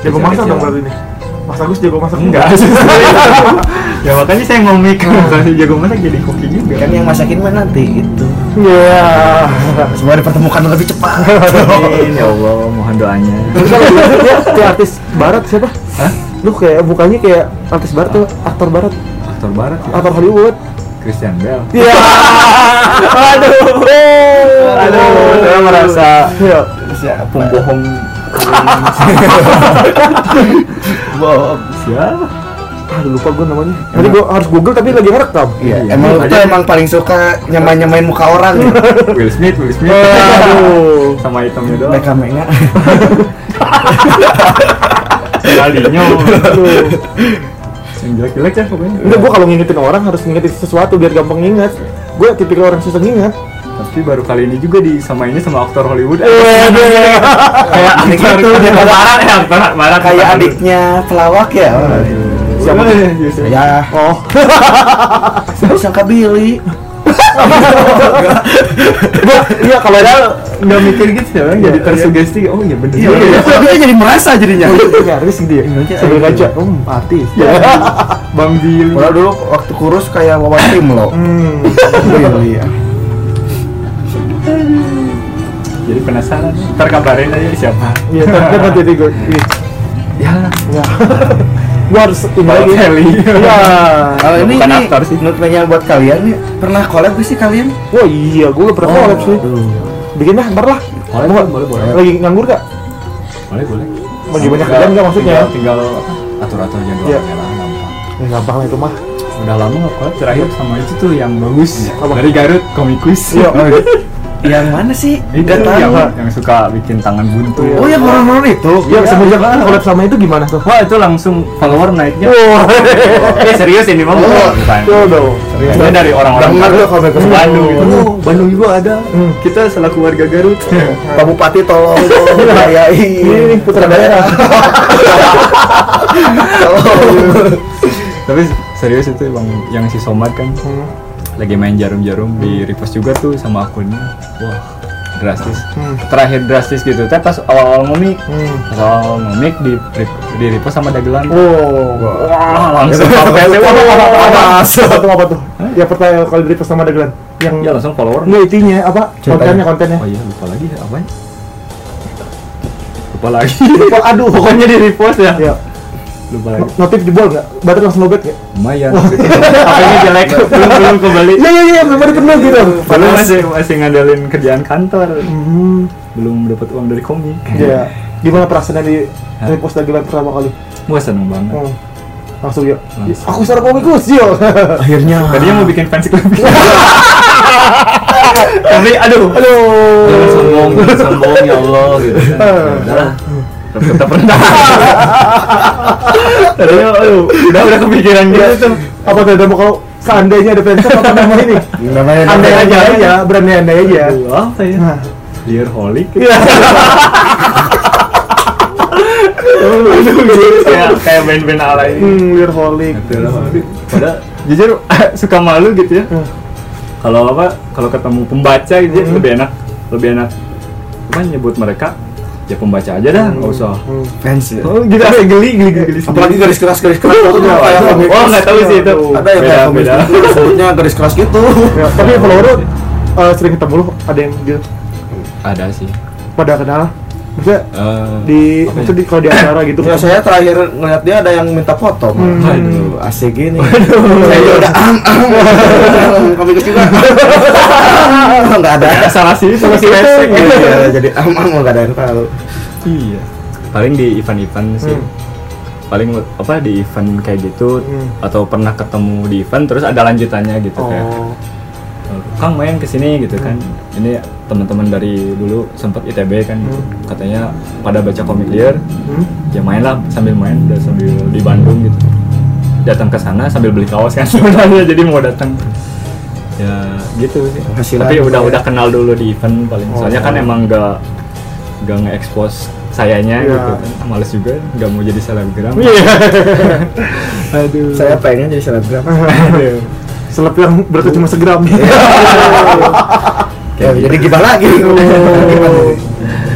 jago masak dong berarti nih Mas Agus jago masak Enggak, ya makanya saya ngomik kalau jago masak jadi koki juga. Kan yang masakin mah nanti itu. Iya. Semua dipertemukan lebih cepat. Amin, ya Allah, mohon doanya. Dia, kayak artis barat siapa? Hah? Lu kayak bukannya kayak artis barat tuh, aktor barat, Aktor barat ya, aktor Hollywood. Christian Bell. Iya. Aduh. Aduh, saya merasa. Siapa? pembohong. Bohong. Siapa? Aduh lupa gue namanya. Tadi gue harus google tapi lagi ngerekam. Iya, Iya. emang lu tuh Aja. emang paling suka nyamain-nyamain muka orang gitu. Will Smith, Will Smith. Aduh. Sama itemnya doang. Mereka menga. Kalinya. Aduh. Yang jelek-jelek ya pokoknya. Enggak, gue kalau ngingetin orang harus ngingetin sesuatu biar gampang nginget. Gue tipikal orang susah nginget. Tapi baru kali ini juga disamainnya sama aktor Hollywood. Eh, kayak Adik itu, barat ya, barat. Kayak adiknya pelawak ya. Siapa tuh? Yusuf. Ya, Oh, saya sangka Billy. Gua, iya kalau ada Nggak mikir gitu ya, orang jadi Iya, tersugesti. Oh iya bener Iya, ya. dia jadi merasa jadinya. punya artis dia. Iya, Sambil iya. ngaca, um, artis. Ya. Bang Billy. Kalau dulu waktu kurus kayak wawan tim lo. Hmm. Billy ya. Jadi penasaran. Ntar kabarin aja siapa. Iya, tapi nanti nanti gue. Ya. Ya. Gue harus ini lagi. Kelly. Iya. Kalau ini Bukan nih, aktor sih. menurut nanya buat kalian nih, pernah collab gak sih kalian? Wah iya, gue gak pernah collab sih. Bikin dah, ntar lah. Boleh, boleh, boleh. Lagi nganggur gak? Boleh, boleh. Lagi banyak kerjaan nggak maksudnya? Tinggal, apa, atur-atur jadwalnya Iya. lah gampang. Ya, gampang lah itu mah. Udah lama nggak terakhir sama itu tuh yang bagus Apa? dari Garut komikus. Iya. Yang mana sih? Itu Gak tahu. yang, yang suka bikin tangan buntu. Oh yang horor-horor itu? Iya, semenjak iya. collab sama itu gimana tuh? Wah itu langsung follower naiknya. Wah. Eh serius ini mah Oh. Tuh dong. Serius. dari orang-orang Dengar tuh kalau ke Bandung gitu. Oh. Oh, Bandung juga ada. Hmm. Kita selaku warga Garut. Pak Bupati tolong tolong biayain. Ini putra daerah. Tolong. Tapi serius itu bang yang si Somad kan Hmm. Lagi main jarum-jarum di repost juga tuh sama akunnya. Wah drastis. Hmm. Terakhir drastis gitu. Tapi pas awal-awal ngomik, Hmm. pas awal ngomik di di repost sama dagelan. Oh. Wah langsung Apa apa apa apa apa tuh apa tuh? Ya pertanyaan kalau dari sama dagelan yang Ya langsung follower. Enggak itinya apa? Kontennya kontennya. Oh iya lupa lagi apa? Lupa lagi. Lupa, aduh Pokoknya di repost ya. Ya, Lupa lagi. notif jebol nggak? Baterai langsung lobet nggak? Lumayan. HP-nya jelek belum belum kembali. Iya iya iya, memang penuh gitu. Belum masih masih ngandelin kerjaan kantor. Hmm, Belum dapat uang dari komik. ya. Gimana perasaannya di Hah? repost dagelan pertama kali? Wah seneng banget. Hmm. Langsung ya. Langsung. Aku seorang komikus, yo. Akhirnya. Tadinya mau bikin fans club. Tapi aduh. Aduh. Jangan sombong, jangan sombong ya Allah gitu. kan. Ya. Tetap tetap rendah. Tadinya aduh, udah udah kepikiran tuh. Apa tuh mau kalau seandainya ada fans apa nama ini? Namanya Andai aja aja, berani andai aja. Apa ya? Nah. Liar holic. Iya. Kayak kayak band-band ala ini. Hmm, Learholic. Padahal jujur suka malu gitu ya. Hmm. Kalau apa? Kalau ketemu pembaca gitu ya, lebih enak, lebih enak. Apa nyebut mereka ya pembaca aja dah nggak usah Hmm. fans ya. Oh, gitu ada geli geli geli. apalagi garis keras garis keras itu kayak komik. oh nggak tahu sih itu ada yang beda beda itu sebutnya garis keras gitu Ya, tapi kalau eh, sering ketemu lu ada yang gitu ada sih pada kenal. Maksudnya Eh, di itu ya? di kalau di acara gitu. ya saya terakhir ngeliat dia ada yang minta foto Hmm. Waduh, asik gini saya juga udah am am komik juga nggak ada salah sih salah sih pesek gitu ya. Iya, jadi am am nggak ada yang tahu iya paling di event-event sih Hmm. paling apa di event kayak gitu Hmm. atau pernah ketemu di event terus ada lanjutannya gitu kayak Oh. Kang main ke sini gitu kan ini teman-teman dari dulu sempat ITB kan gitu. Hmm. katanya pada baca komik liar Hmm. ya main lah sambil main udah sambil di Bandung gitu datang ke sana sambil beli kaos kan sebenarnya jadi mau datang ya gitu sih Penghasilan tapi udah ya. udah kenal dulu di event paling Oh. soalnya kan emang gak gak nge-expose sayanya Iya. gitu kan males juga nggak mau jadi selebgram Iya. Aduh. saya pengen jadi selebgram Aduh. Seleb yang beratnya cuma segram. ya, jadi gimana lagi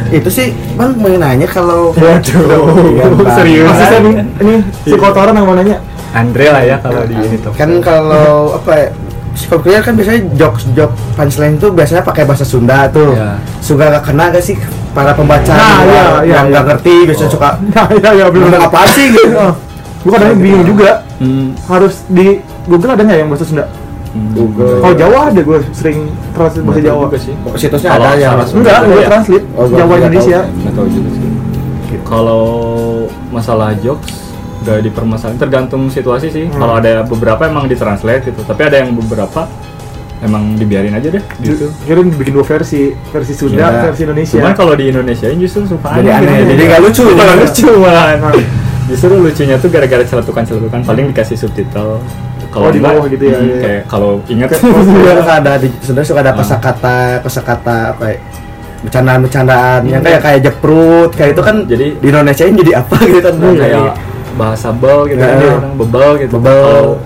itu sih bang mau nanya kalau Waduh. Iya, Bang. Serius. Masih saya ini si kotoran yang mau nanya. Andre lah ya kalau di ini tuh kan kalau apa ya psikokuliah kan biasanya jokes jok punchline tuh biasanya pakai bahasa Sunda tuh Iya. suka gak kena gak sih para pembaca Nah, yang- iya, iya, yang iya. nggak ngerti biasanya Oh. suka Nah, iya iya belum apa sih gitu Gue kadang bingung juga. Hmm. Harus di Google ada nggak yang bahasa Sunda? Google. Kalau Jawa ada gue sering translate bahasa Jawa. sih. Oh, situsnya ada yang Enggak, gue ya? translate Oh, Jawa Indonesia. kalau masalah jokes gak dipermasalahin tergantung situasi sih Hmm. kalau ada beberapa emang ditranslate gitu tapi ada yang beberapa emang dibiarin aja deh gitu Kirain bikin dua versi, versi Sunda, Iya. versi Indonesia. cuman kalau di Indonesia justru suka Jadi aneh, gitu. jadi nggak lucu. Nggak lucu malah. Justru lucunya tuh gara-gara celetukan-celetukan paling dikasih subtitle Oh, di bawah gitu ya, hmm, iya. kayak kalau ingat suka ada di sudah suka ada Ah. kosakata kosakata apa ya bercandaan-bercandaan yang kayak kayak jeprut kayak itu kan Jadi di Indonesia ini jadi apa gitu kan kayak bahasa bel gitu kan bilang bebel gitu Bebel. Kalau-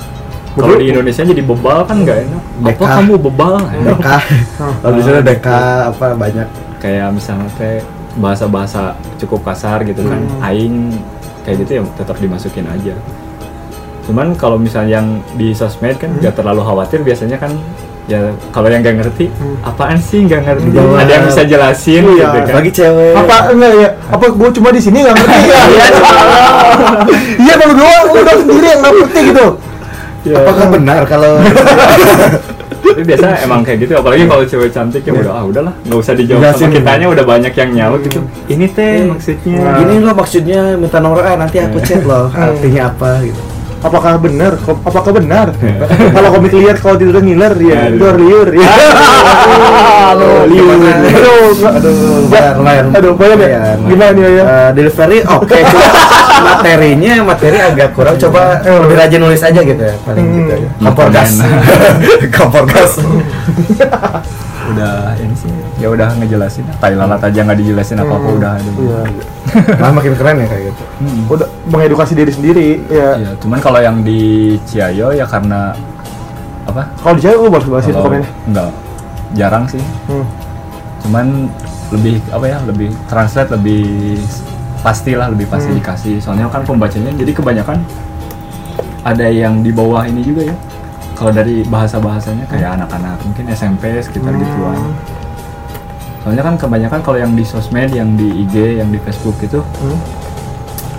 kalau di Indonesia jadi bebal kan nggak enak apa Deka. kamu bebal deka kalau di sana deka apa banyak kayak misalnya teh bahasa-bahasa cukup kasar gitu kan Hmm. aing kayak gitu ya tetap dimasukin aja cuman kalau misalnya yang di sosmed kan Hmm. nggak terlalu khawatir biasanya kan ya kalau yang nggak ngerti Hmm. apaan sih nggak ngerti Iya. ada yang bisa jelasin Iya. gitu kan lagi cewek apa enggak ya? Apa gue cuma di sini nggak ngerti ya? Iya kalau gue doang sendiri yang nggak ngerti gitu. Ya. apakah benar kalau tapi biasa emang kayak gitu apalagi kalau cewek cantik ya udah ah udahlah nggak usah dijawab sama Jelasin. kitanya udah banyak yang nyaut gitu ini teh maksudnya Nah. gini loh maksudnya minta nomor eh nanti aku chat loh artinya apa gitu Apakah benar? Apakah benar? Kalau komik liar kalau tidur ngiler ya luar liur ya. Aduh, liur. Aduh, aduh lumayan lumayan Aduh, banyak ya? Gimana nih ya? Eh, delivery oke materinya materi agak kurang coba lebih rajin nulis aja gitu ya paling Hmm. gitu ya kompor gas kompor gas udah ini sih ya udah ngejelasin tai lalat aja nggak dijelasin apa apa Hmm. udah ada Iya. malah makin keren ya kayak gitu Hmm. Udah mengedukasi diri sendiri ya. Iya, cuman kalau yang di Ciayo ya karena apa? Kalau di cewek lu balas balasin komennya. enggak jarang sih. Hmm. Cuman lebih apa ya? Lebih translate lebih pastilah lebih pasti Hmm. dikasih. Soalnya kan pembacanya jadi kebanyakan ada yang di bawah ini juga ya. Kalau dari bahasa-bahasanya kayak anak-anak mungkin SMP sekitar Hmm. gituan. Soalnya kan kebanyakan kalau yang di sosmed, yang di IG, yang di Facebook itu Hmm.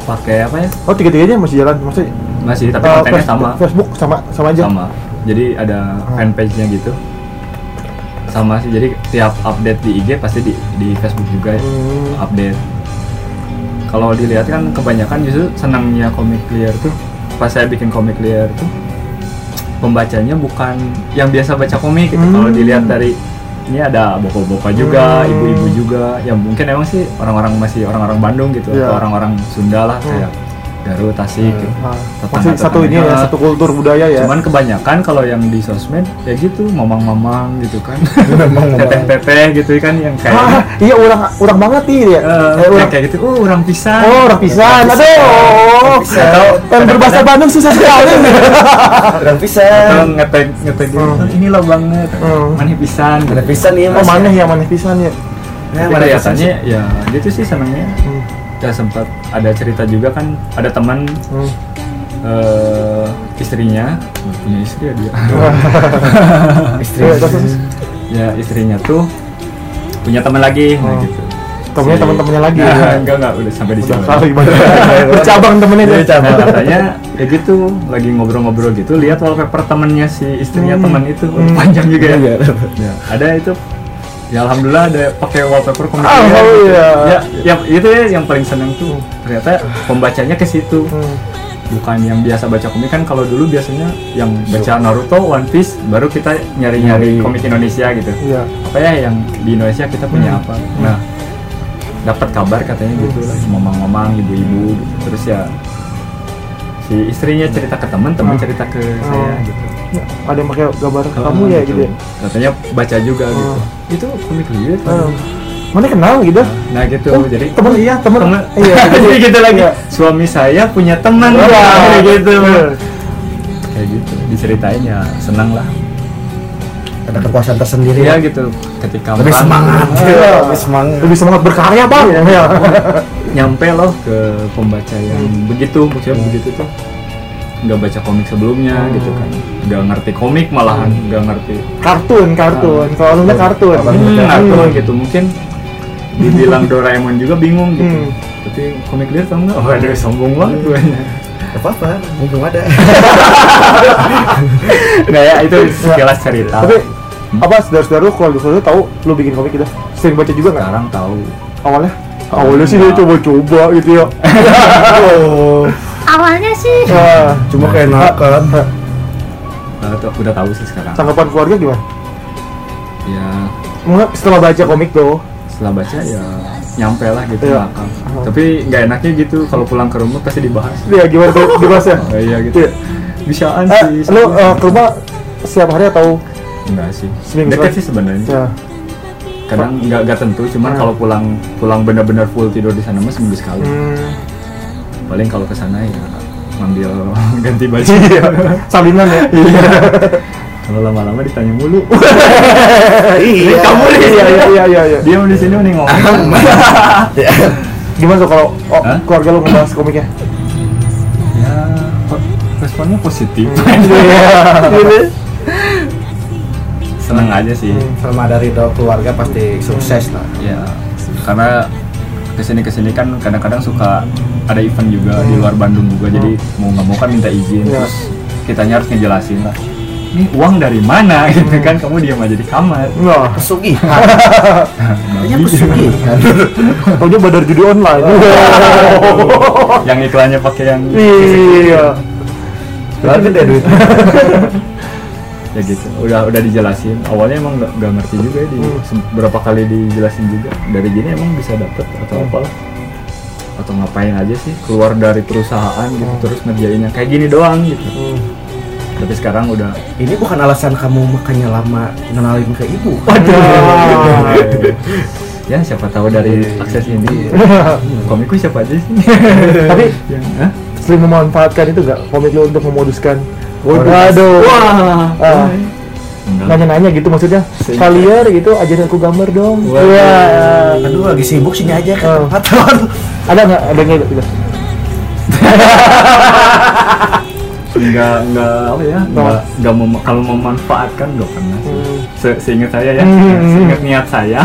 pakai apa ya? Oh tiga-tiganya masih jalan maksudnya? Masih tapi eh, kontennya sama. Facebook sama sama aja. sama jadi ada Hmm. fanpage-nya gitu sama sih jadi tiap update di IG pasti di di Facebook juga ya, Hmm. update kalau dilihat kan kebanyakan justru senangnya komik clear tuh pas saya bikin komik clear tuh pembacanya bukan yang biasa baca komik gitu Hmm. kalau dilihat dari ini ada bapak-bapak juga, Hmm. ibu-ibu juga, ya mungkin emang sih orang-orang masih orang-orang Bandung gitu, Iya. atau orang-orang Sunda lah Hmm. kayak Garut, Tasik, gitu. Nah, Tetangga- masih satu ini ya, satu kultur budaya ya. Cuman kebanyakan kalau yang di sosmed ya gitu, mamang-mamang gitu kan. Teteh-teteh gitu kan yang kayak ah, iya orang orang banget nih ya. eh, Eh, yang orang kayak gitu, oh orang pisang. Oh, orang pisan. Aduh. pisan. Atau yang berbahasa Bandung susah sekali. kurang bisa Atau ngetek ngetek gitu, Hmm. "Oh, ini lo banget, Hmm. maneh pisan. ada bisa nih Oh, mas mana yang mana pisan ya? Ya, mana kelihatannya ya gitu sih senangnya Hmm. Ya sempat ada cerita juga kan ada teman Hmm. eh, istrinya nggak punya istri ya dia istri Iya, ya istrinya tuh punya teman lagi nah Oh. gitu Temennya Si- teman-temannya lagi. Nah, enggak enggak udah sampai di banget. Cabang temennya dia. cabang. Nah, katanya ya gitu lagi ngobrol-ngobrol gitu lihat wallpaper temennya si istrinya Hmm. teman itu Hmm. panjang juga ya. Ya, ada itu ya alhamdulillah ada pakai wallpaper komik dia, oh gitu. iya. ya, ya itu ya yang paling seneng tuh ternyata pembacanya ke situ Hmm. bukan yang biasa baca komik kan kalau dulu biasanya yang baca Naruto One Piece baru kita nyari-nyari Nyari. komik Indonesia gitu Iya. apa ya yang di Indonesia kita punya Hmm. apa nah dapat kabar katanya gitu lah ngomong-ngomong ibu-ibu gitu terus ya si istrinya cerita ke teman teman Hmm. cerita ke Oh. saya gitu Ya, Ada yang pakai gambar Oh, kamu ya gitu. ya? katanya baca juga gitu. Itu komik liar Ah. Mana kenal gitu? nah gitu Oh, jadi temen iya, temen. temen Iya, jadi gitu lagi Iya. suami saya punya teman Iya. kayak gitu Iya. kayak gitu diceritain ya senang lah ada kepuasan tersendiri ya ya gitu ketika lebih semangat Iya. lebih semangat Lebih semangat berkarya, Bang. Iya. nyampe loh ke pembaca yang begitu maksudnya begitu tuh nggak baca komik sebelumnya Hmm. gitu kan nggak ngerti komik malahan nggak ngerti Kartun, kartun. Kalau lu lihat kartun. Hmm, kartun Hmm. gitu mungkin dibilang Doraemon juga bingung gitu Hmm. tapi komik liar tau nggak oh ada sombong banget gue apa apa mumpung ada nah ya itu sekilas cerita Tapi apa saudara-saudara lu keluarga saudara lu tahu lu bikin komik gitu? Sering baca juga nggak? sekarang tahu Awalnya? Awalnya sih dia coba-coba gitu ya. oh Awalnya sih. Wah, cuma kayak nakal. Eh, tuh, udah tahu sih sekarang. Tanggapan keluarga gimana? ya. Setelah baca komik tuh, setelah baca ya nyampe lah gitu Iya. ngakak. tapi nggak enaknya gitu kalau pulang ke rumah pasti dibahas. Ya gimana tuh dibahasnya? oh iya gitu. Iya. bisaan Eh, sih lu eh, ke rumah setiap hari atau enggak sih. Seminggu dekat sih sebenarnya. Ya? kadang nggak nggak tentu cuman Hmm. kalau pulang pulang benar-benar full tidur di sana mah seminggu sekali. Hmm, paling kalau ke sana ya ngambil ganti baju iya, salinan ya. Iya. kalau lama-lama ditanya mulu iya, kamu nih. iya, iya, iya, iya, iya. dia di sini nih ngomong Gimana tuh kalau oh, Hah? keluarga lu ngebahas komiknya? ya kok responnya positif Iya. seneng aja sih selama dari ridho keluarga pasti sukses lah ya karena ke sini ke sini kan kadang-kadang suka ada event juga di luar Bandung juga jadi mau nggak mau kan minta izin. Ya. terus kitanya harus ngejelasin lah ini uang dari mana? Gitu kan kamu diam aja di kamar. Nah, pesugihan. Kayaknya pesugihan. Taunya badar judi online. yang iklannya pakai yang Iya. berarti deh duit ya gitu. Udah udah dijelasin. Awalnya emang nggak nggak ngerti juga ya di Hmm. berapa kali dijelasin juga. Dari gini emang bisa dapet atau Hmm. apa atau ngapain aja sih keluar dari perusahaan gitu Hmm. terus ngerjainnya kayak gini doang gitu. Hmm. tapi sekarang udah ini bukan alasan kamu makanya lama kenalin ke ibu. Ah. ya siapa tahu dari akses ini. Komikku siapa aja sih? Tapi yang sering memanfaatkan itu nggak? Komik lu untuk memoduskan Waduh. Waduh. wah Ah. Enggak. Nanya-nanya gitu maksudnya. Kalian gitu ajarin aku gambar dong. Waduh. Iya. aduh lagi sibuk sini aja ke Oh. tempat Ada nggak? Ada nggak gitu? nggak nggak apa ya Nggak. nggak nggak mem kalau memanfaatkan nggak pernah sih. Hmm. Se seingat saya ya Hmm. seingat niat saya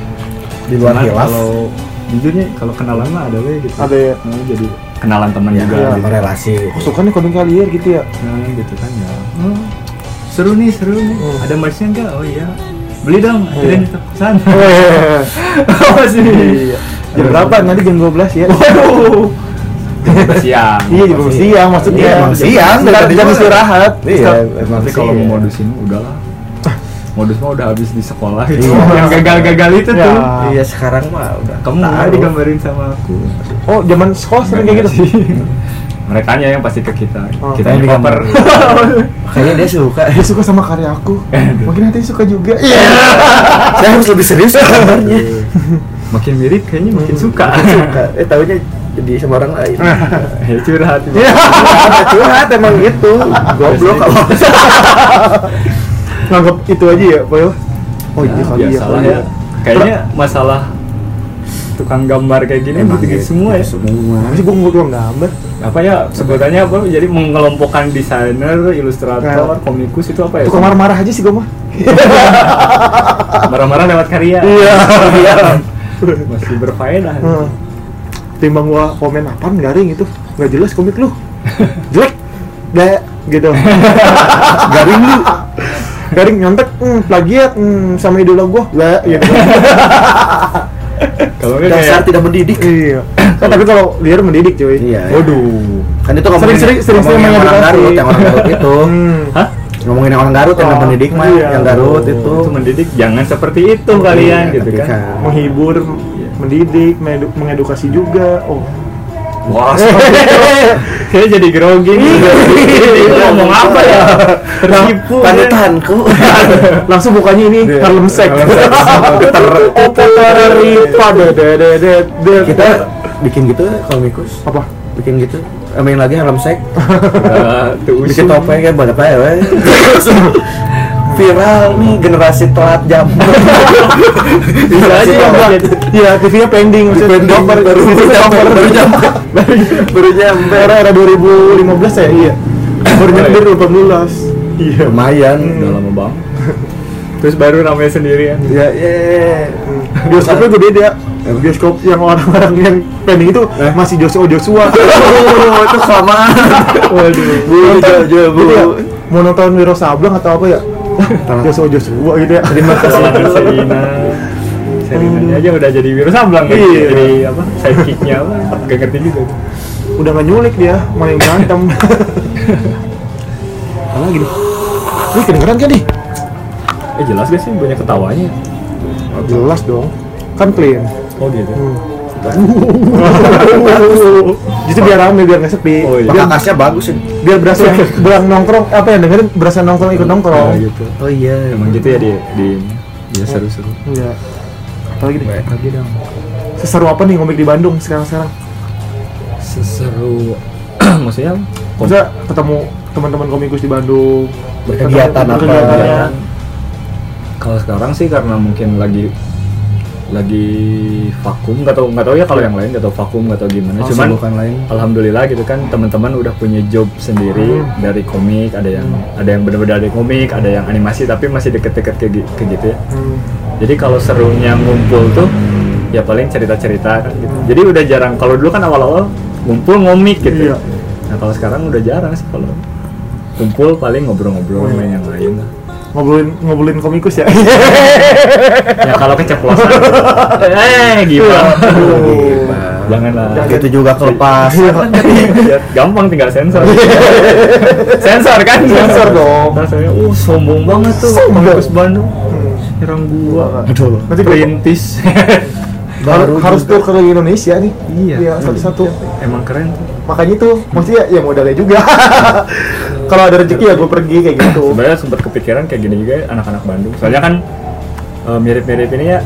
di luar kalau jujur nih kalau kenalan mah ada gitu Ada ya. Nah, jadi kenalan teman ya, juga iya. gitu. korelasi Aku suka nih komik kalian gitu ya. nah gitu kan ya Hmm, seru nih seru nih Hmm. ada merchnya enggak oh iya beli dong akhirnya Iya. nyetok pesan Weh. apa sih Iya. Jam berapa? Nanti jam 12 ya. waduh siang Iya jam 12 siang maksudnya. Iya, siang, dari jam tadi istirahat. iya tapi kalau ya. mau modusin udahlah modus mah udah habis di sekolah gitu Iya. yang gagal-gagal itu Ya. tuh. Iya sekarang mah udah kamu tahu. nggak digambarin sama aku. Oh, zaman sekolah sering kayak gitu. mereka yang pasti ke kita. Oh, kita yang cover kayaknya dia suka. Dia suka sama karya aku. Mungkin nanti suka juga. Iya. saya harus lebih serius kabarnya makin mirip kayaknya makin suka. Suka. Eh tahunya jadi sama orang lain. Ya curhat. Iya. curhat emang gitu. Goblok kalau Nganggap itu aja ya, Pak. Oh iya kali ya. biasalah kali ya kayaknya masalah tukang gambar kayak gini Emang gitu, gitu. semua ya semua Masih gue mau doang gambar. apa ya sebutannya apa jadi mengelompokkan desainer ilustrator Nah. komikus itu apa ya Tukang marah-marah aja sih gue mah. marah-marah lewat karya Iya. masih berfaedah Heeh. Timbang gua komen apaan garing itu nggak jelas komik lu jelek deh gitu garing lu garing nyontek hmm, plagiat hmm, sama idola gua. Lah gitu. Kalau nggak dasar kayak tidak mendidik. Iya. Kan tapi kalau liar mendidik cuy. Iya. Waduh. Kan itu ngomongin Sering-sering- sering-sering ngomongin yang orang. Garut yang orang Garut itu. Hmm. hah? Ngomongin yang orang Garut yang Oh, mendidik mah iya. yang Garut itu. itu mendidik. Jangan seperti itu kalian Iya, gitu tapi kan. menghibur mendidik mengedu- mengedukasi juga. Oh wah saya jadi grogi nih itu ngomong apa ya? Tertipu ya. panutanku. Langsung bukannya ini Harlem Shake Ripa deh deh deh deh deh kita bikin gitu komikus apa? Bikin gitu. Main lagi Harlem Shake tuh bikin topeng kayak banyak aja weh. viral nih generasi telat jam bisa aja ya Bang. Iya, TV-nya pending, maksudnya baru baru baru nyampe, baru nyampe. baru nyampe era era 2015 ya, iya. Baru nyampe 2018. Iya. lumayan udah lama bang terus baru namanya sendirian ya ya Bioskopnya gue beda. Bioskop yang orang-orang yang pending itu Eh? masih Joshua Joshua. oh itu kelamaan Waduh. Bu, jo, bu. Iya. Mau nonton Wiro Sableng atau apa ya? Joshua Joshua gitu ya. terima kasih Serina Serinanya aja udah jadi virus sablang kan Iya. jadi apa sidekicknya apa gak ngerti juga Udah nggak nyulik dia, malah yang berantem. Apa lagi nih? Ini kedengeran kan nih? eh jelas gak sih banyak ketawanya Jelas dong. Kan clean. oh gitu Justru biar rame biar nggak sepi. Oh, iya. Biar, bagus sih biar berasa berang nongkrong apa yang dengerin berasa nongkrong ikut nongkrong. Nah, gitu oh iya emang gitu ya di di ya seru-seru Iya. Apa lagi nih? lagi dong Seseru apa nih ngomik di Bandung sekarang-sekarang? seseru maksudnya Maksudnya ketemu teman-teman komikus di Bandung Berkegiatan apa? kalau sekarang sih karena mungkin lagi lagi vakum nggak tahu nggak tahu ya kalau yang lain nggak tahu vakum nggak tahu gimana Oh, cuman sibukan lain. alhamdulillah gitu kan teman-teman udah punya job sendiri Hmm. dari komik ada yang ada yang benar-benar dari komik ada yang animasi tapi masih deket-deket gi- kayak gitu ya Hmm. jadi kalau serunya ngumpul tuh ya paling cerita-cerita kan gitu jadi udah jarang kalau dulu kan awal-awal ngumpul ngomik gitu Iya. nah kalau sekarang udah jarang sih kalau kumpul paling ngobrol-ngobrol main yang lain lah Ngobrolin ngobrolin komikus ya. ya kalau keceplosan. Eh gimana janganlah Yang gitu juga kelepas. Ya, gampang tinggal sensor. Sensor kan? Sensor dong. rasanya uh sombong banget tuh kampus Bandung. Nyerang gua. Aduh. Nanti gue perintis harus, harus tur ke Indonesia nih. Iya. satu-satu. emang keren tuh Makanya itu, maksudnya ya modalnya juga. Kalau ada rezeki ya gue pergi kayak gitu. sebenarnya sempat kepikiran kayak gini juga ya, anak-anak Bandung soalnya kan eh, mirip-mirip ini ya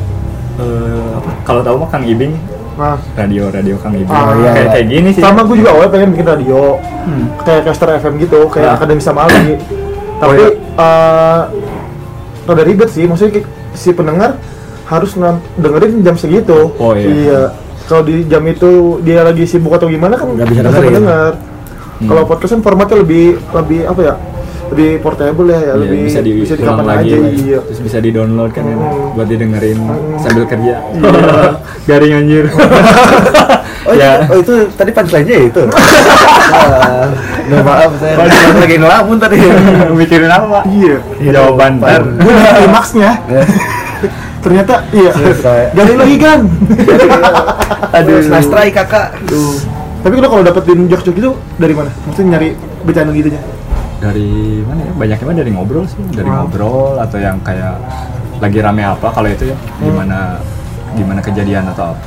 eh, apa kalau tahu mah Kang Ibing Nah, radio radio Kang Ibing Ah, kayak iya. kayak gini sih sama gue juga awalnya pengen bikin radio. Hmm. kayak caster FM gitu, kayak Nah. Akademi Samali. Tapi iya. eh rada ribet sih, maksudnya si pendengar harus dengerin jam segitu. Oh, iya. Kalau di jam itu dia lagi sibuk atau gimana kan Nggak bisa dengerin. mendengar. Hmm. Kalau podcast kan formatnya lebih lebih apa ya? Lebih portable ya, ya Iya, lebih bisa di bisa di kapan lagi aja. Iya. terus bisa di download kan ya, Hmm. buat didengerin Hmm. sambil kerja Iya. garing anjir Oh, Ya. itu, oh itu tadi punchline-nya itu. Ah, Duh, maaf saya lagi ngelamun tadi. mikirin apa Iya. jawaban Gue di klimaksnya. Ternyata iya. Gali lagi kan. Aduh, nice try kakak. Tapi lo kalau dapetin jok-jok itu dari mana? Maksudnya nyari bercanda gitu aja. dari mana ya banyaknya mah dari ngobrol sih dari Wow. ngobrol atau yang kayak lagi rame apa kalau itu ya gimana gimana kejadian atau apa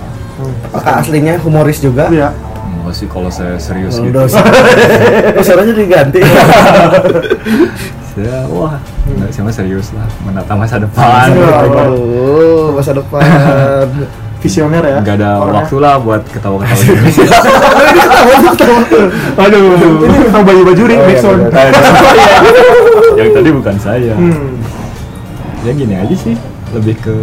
Kakak aslinya humoris juga. Iya. enggak sih kalau saya serius Oh, gitu. Oh, suaranya diganti. saya wah enggak sih mah serius lah menata masa depan Aduh, masa depan. Visioner ya. nggak ada Orangnya. waktu lah buat ketawa-ketawa gini Aduh. Ini memang bayi bajuri Oh, iya, Nixon. benar. yang tadi bukan saya Hmm. ya gini aja sih lebih ke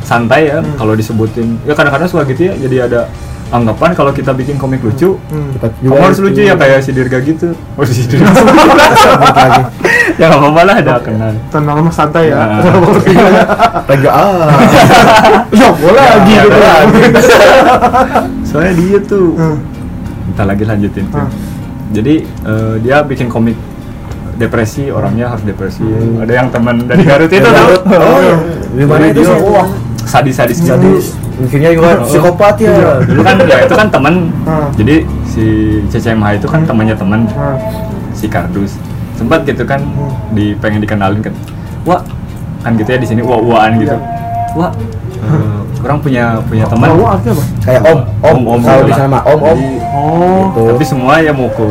santai ya Hmm. kalau disebutin ya kadang-kadang suka gitu ya jadi ada anggapan kalau kita bikin komik lucu Hmm. Kita kamu harus lucu ya kayak si Dirga gitu oh si Dirga lagi. ya nggak apa-apa lah ada kenal tenang mah santai ya Nah. Raga ah. ya boleh lagi Ya, gitu lagi. soalnya dia tuh Hmm. Entar lagi lanjutin tuh. Hmm. Jadi eh, dia bikin komik depresi, orangnya harus depresi. Ada yang teman dari Garut itu. Garut. Oh, iya. Gimana Jadi itu dia, sih? Wah, sadis-sadis gitu. Jadi mikirnya juga psikopat ya. Iya, Dulu kan ya itu kan teman. Hmm. Jadi si CCMH itu kan temannya teman si Kardus. Sempat gitu kan Hmm. di pengen dikenalin kan. Wah, kan gitu ya di sini wah-wahan gitu. Iya. Wah, eh, orang punya punya teman. Mau artinya apa? Kayak om, om, Om-om kalau gitu di sana om, om. Oh, Gitu. tapi semua ya mau ke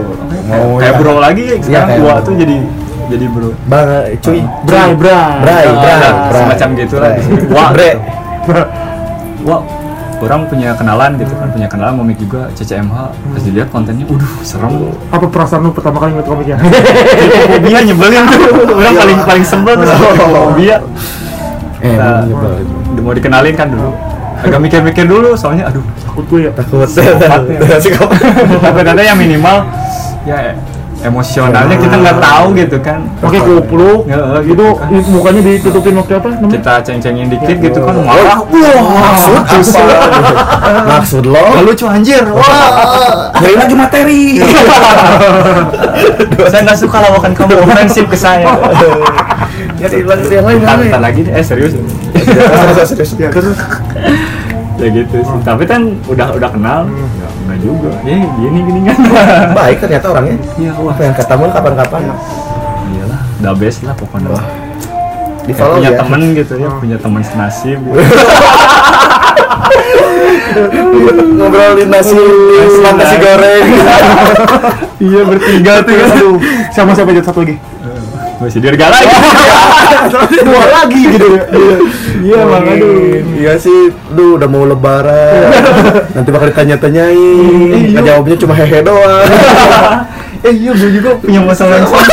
Mau kayak ya. bro lagi sekarang gua bro. tuh jadi jadi bro Bang, cuy. Bray, Bray. Bray, bray, semacam gitu lah Bray. di sini. Wah, Bre. Wah orang punya kenalan gitu kan punya kenalan komik juga CCMH pas dilihat kontennya udah serem. Apa perasaan lu pertama kali ngeliat komiknya? fobia nyebelin tuh. Orang paling paling sebel tuh fobia Eh, nyebelin. mau dikenalin kan dulu. Agak mikir-mikir dulu soalnya aduh Takut gue ya. takut. Tapi kata yang minimal ya emosionalnya kita nggak tahu gitu kan. Pakai kupluk, Ya, gitu, gitu kan. mukanya ditutupin waktu apa namanya? kita ceng-cengin dikit gitu kan marah. Maksud apa? Maksud lo? Gak lucu anjir. Wah. Nyari lagi materi. saya nggak suka lawakan kamu ofensif ke saya. Jadi lagi yang lain yang lagi eh serius? Serius. Ya ya gitu sih. Tapi kan udah udah kenal. Enggak juga eh gini gini kan Baik ternyata orangnya. iya wah Pengen ketemu kapan-kapan. iyalah the best lah pokoknya Di Kayak follow punya ya. temen gitu ya punya temen senasib gitu. Ngobrolin nasi, Nasi, nasi. goreng. iya bertiga tuh ya sama siapa aja satu lagi? Masih dirga lagi Dua lagi gitu ya. iya emang aduh Iya sih, duh udah mau lebaran. Nanti bakal ditanya-tanyain. Nggak jawabnya cuma hehe doang. eh iya gue juga punya masalah yang sama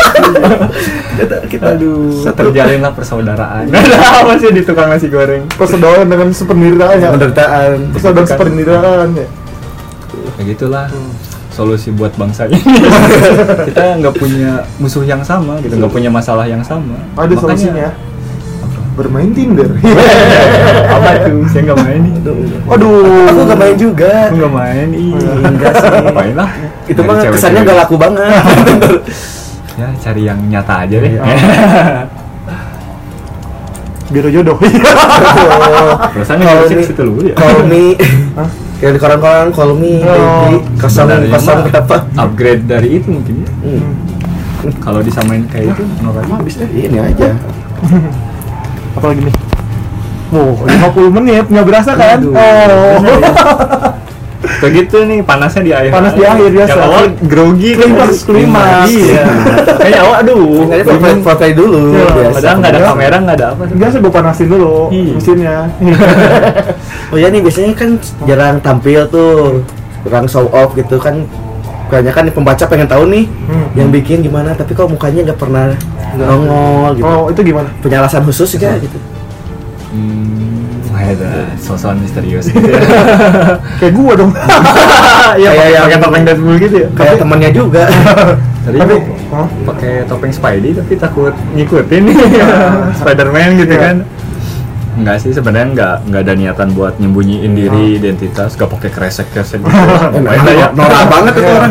kita aduh terjalinlah persaudaraan apa sih di tukang nasi goreng Persaudaraan dengan sependirian ya. penderitaan. Persaudaraan sependirian ya. ya gitulah solusi buat bangsa ini kita nggak punya musuh yang sama gitu nggak punya masalah yang sama Ada Makanya- solusinya. Bermain Tinder. apa tuh saya nggak main nih Aduh. Aku nggak main juga. aku nggak main ih Enggak sih. main lah Itu mah kesannya nggak laku banget. ya cari yang nyata aja deh Biar jodoh. rasanya me- situ dulu ya Call me. Kayak di koran-koran call me, Oh. Kosong kosong berapa? upgrade dari itu mungkin ya Hmm. kalau disamain kayak itu norak Habis deh. Ini aja. Apa lagi nih? Wow, 50 menit nggak berasa kan? Aduh, oh. ya. Kayak gitu nih panasnya di akhir. Panas di akhir biasa. Yang awal grogi Klimaks, klimaks. Iya. Kayak awal aduh. Kayaknya foto foto dulu. Iya, biasa. Padahal nggak ada kamera nggak ada apa. Biasa gue panasin dulu Iya. mesinnya. Oh ya nih biasanya kan jarang tampil tuh, kurang show off gitu kan. Banyak kan pembaca pengen tahu nih Hmm. yang bikin gimana, tapi kok mukanya nggak pernah nongol gitu. Oh, itu gimana? Punya alasan khusus gak gitu? Hmm, ada sosokan misterius gitu ya. Kayak gua dong. Iya, Kayak yang- pakai topeng Deadpool gitu ya. Kayak temannya juga. Tadi Tapi, Hah? pakai topeng Spidey tapi takut ngikutin nih Spider-Man gitu Iya. kan. Enggak sih sebenarnya enggak enggak ada niatan buat nyembunyiin diri identitas, gak pakai kresek-kresek gitu. Lah ya. Norak banget itu orang.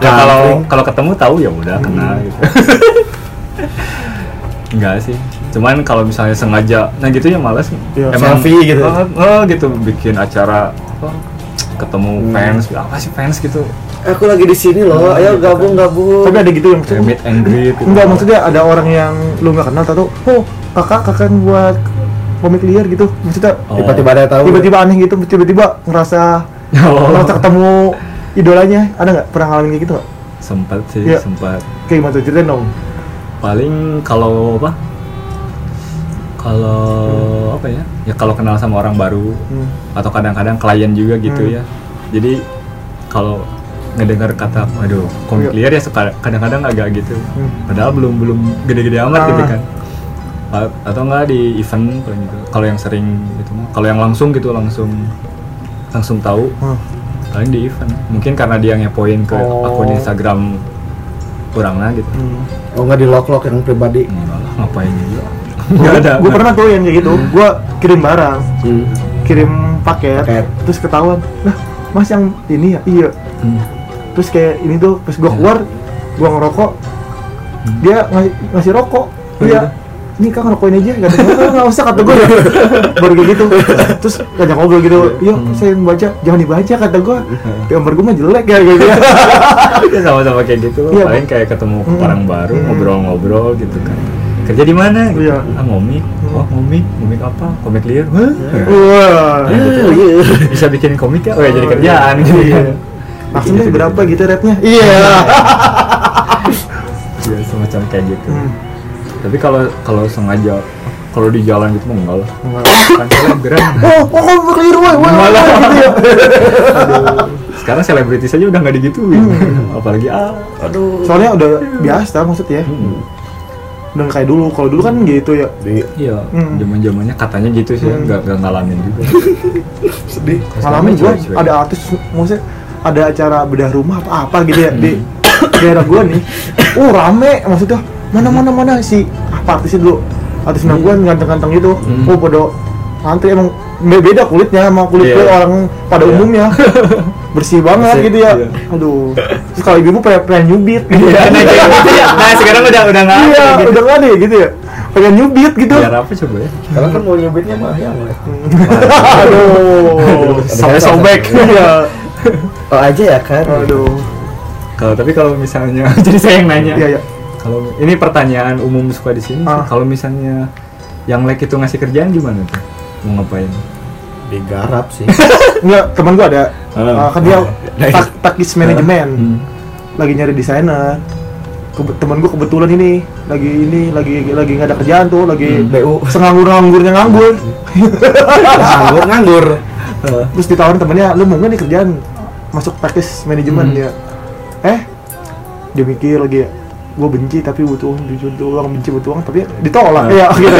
Ya kalau kalau ketemu tahu ya udah kenal gitu enggak sih cuman kalau misalnya sengaja nah gitu ya males Iya, selfie gitu. oh, oh, gitu bikin acara apa, ketemu Hmm. fans apa sih fans gitu Aku lagi di sini loh, ayo gabung gabung. Tapi ada gitu yang kayak meet and greet gitu. Enggak, maksudnya ada orang yang lu nggak kenal tahu, oh kakak kakak yang buat komik liar gitu. Maksudnya Oh. Tiba-tiba ada tahu. tiba-tiba aneh gitu, tiba-tiba ngerasa Oh. ngerasa ketemu idolanya. Ada nggak pernah ngalamin kayak gitu sempat sih Iya. sempat Kayak gimana tuh ceritain dong. paling kalau apa kalau apa ya ya kalau kenal sama orang baru Hmm. atau kadang-kadang klien juga gitu Hmm. ya jadi kalau ngedengar kata komik Iya. liar ya suka kadang-kadang agak gitu Hmm. padahal belum belum gede-gede amat gitu Ah. kan A- atau enggak di event gitu kalau yang sering gitu kalau yang langsung gitu langsung langsung tahu Hmm. paling di event mungkin karena dia ngepoin ke Oh. akun Instagram orangnya gitu Hmm. Oh nggak di lock lock yang pribadi. enggak lah ngapain juga Nggak ada gue pernah tuh yang kayak gitu. Gue kirim barang, Hmm. kirim paket, Paket. terus ketahuan. Nah, mas yang ini ya? Iya. Hmm. Terus kayak ini tuh, pas gue keluar, gue ngerokok, dia ngasih, ngasih rokok. Iya. Ini kan ngerokokin aja, gak ada "Oh, nggak usah kata gue ya. Baru kayak gitu. Terus ngajak ngobrol gitu, iya saya yang baca, jangan dibaca kata gue. Gambar gue mah jelek ya gitu. ya sama-sama kayak gitu Iya, paling kayak ketemu Hmm. orang baru Hmm. ngobrol-ngobrol gitu kan kerja di mana gitu. Iya. ah ngomik oh ngomik ngomik apa komik liar Hah? Wah. Oh iya. bisa bikin komik ya oh ya jadi Oh, kerjaan iya. gitu Iya. ya Langsung Gitu, gitu, berapa gitu. gitu rate-nya? Iya. Iya, semacam kayak gitu Hmm. tapi kalau kalau sengaja kalau di jalan gitu mah enggak lah Enggak. kan selebgram Oh, oh, kamu keliru, woi, woi, Malah. gitu ya. sekarang selebritis aja udah nggak digituin Hmm. apalagi ah Aduh. Soalnya udah biasa maksudnya. Hmm. Udah nggak kayak dulu. Kalau dulu kan gitu ya. Di iya Hmm. zaman zamannya katanya gitu sih Hmm. nggak nggak ngalamin juga sedih. Ngalamin cuek-cuek. ada artis maksudnya ada acara bedah rumah apa apa gitu ya di Hmm. daerah gua nih. Oh, rame maksudnya. Mana mana mana si apa artisnya dulu? Artis hmm. gua ganteng-ganteng gitu. Hmm. Oh, pada antri emang beda kulitnya sama kulit kulit orang pada Iya. umumnya. Bersih banget Bersih, gitu ya. iya. Aduh. Terus kalau ibu pengen, pengen nyubit gitu Iya, ya. nah, gitu ya. Nah, sekarang udah udah nggak ada Iya, gitu. udah nggak ada ya gitu ya. Pengen nyubit gitu. Biar apa coba ya? Sekarang kan mau nyubitnya mah ya. Aduh. Sampai sobek. Iya. Oh aja ya kan. Aduh. Kalau tapi kalau misalnya jadi saya yang nanya. Iya, iya. Kalau ini pertanyaan umum suka di sini. Ah. Kalau misalnya yang like itu ngasih kerjaan gimana tuh? Mau ngapain? Digarap sih. Enggak, teman gua ada. Ah. Ah, kan dia Nah, tak takis manajemen. Hmm. Lagi nyari desainer. Kebe- teman gua kebetulan ini lagi ini lagi lagi nggak ada kerjaan tuh, lagi Hmm. BU. senganggur-nganggurnya nganggur. nganggur nganggur. Terus ditawarin temennya, lu mau nggak nih kerjaan masuk takis manajemen Hmm. ya? Eh, dia mikir lagi ya, gue benci tapi butuh uang, butuh uang, benci butuh uang, tapi ditolak ya gitu.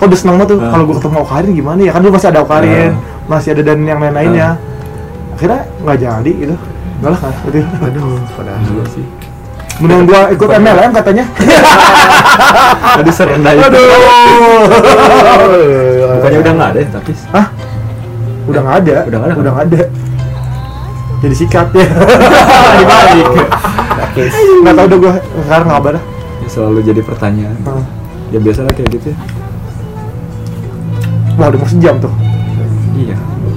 Kok udah seneng banget tuh Ah. kalau gue ketemu Okarin gimana ya? Kan dulu masih ada Okarin, masih ada dan yang lain-lainnya. Akhirnya nggak jadi gitu. Enggak lah kan, gitu. Aduh, padahal. Iya sih. Mending gua ikut MLM katanya. Tadi serendah itu. Aduh. Bukannya udah nggak ada ya, tapi Hah? Udah nggak ada. Udah nggak ada, Udah kan? nggak ada. Jadi sikat ya. dibalik. Nggak tahu udah gua sekarang nggak kabar. Ya, selalu jadi pertanyaan. Ah. Ya biasalah kayak gitu ya. Wah udah mau sejam tuh. Iya.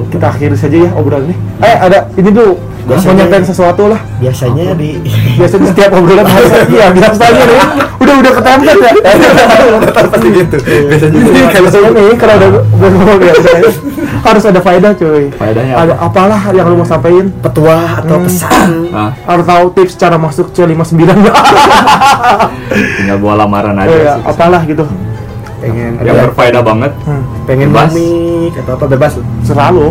Kita akhiri saja ya obrolan ini. Eh ada ini dulu. Mau Biasanya- nyampein sesuatu lah. Biasanya di Biasanya setiap obrolan harus iya biasanya nih. Udah udah ketempet ya. pasti gitu. Biasanya kalau ini kalau udah udah ngomong biasanya harus ada faedah cuy. Faedahnya Ada apa? apalah yang lu mau sampaikan? petua atau Hmm. pesan. Harus tahu tips cara masuk C59 tinggal bawa lamaran aja Iya, sih. apalah gitu. Pengen Yang berfaedah banget. Hmm. pengen Bebas. komik atau apa bebas. Selalu.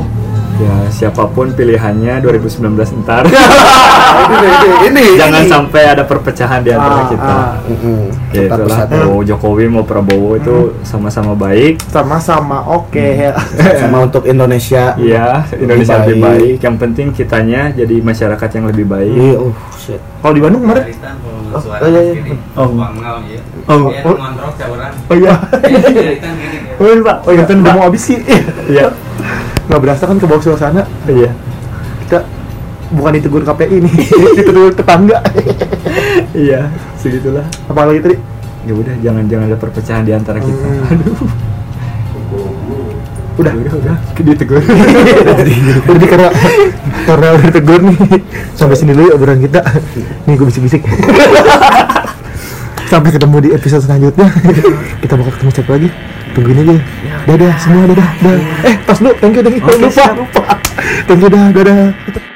Ya siapa pun pilihannya 2019 ntar. ini, ini, Jangan ini. sampai ada perpecahan di antara Ah, kita. ah. Mm-mm. Ya Tetap itulah mau Jokowi mau Prabowo itu sama-sama baik. Sama-sama oke ya. sama untuk Indonesia. Iya, Indonesia lebih baik. baik. Yang penting kitanya jadi masyarakat yang lebih baik. Iya, uh, shit. Kalau di Bandung kemarin Oh, iya, iya. Oh. Oh, oh. Oh iya. Oh iya Pak. Oh iya, udah mau habis sih. Iya. Nggak berasa kan ke bawah suasana. Iya. Kita bukan ditegur KPI nih, ditegur tetangga. Iya, segitulah. Apalagi tadi? Ya udah jangan jangan ada perpecahan di antara kita. Hmm. Aduh. Udah. Udah, udah. Ditegur. Jadi karena karena udah ditegur nih. Sampai sini dulu ya obrolan kita. Nih gue bisik-bisik. Sampai ketemu di episode selanjutnya. kita bakal ketemu siapa lagi? Tungguin aja. Dadah semua dadah. dadah. Eh, pas dulu. Thank you, thank you. Oke, lupa, siap. lupa. Thank you, dah, dadah.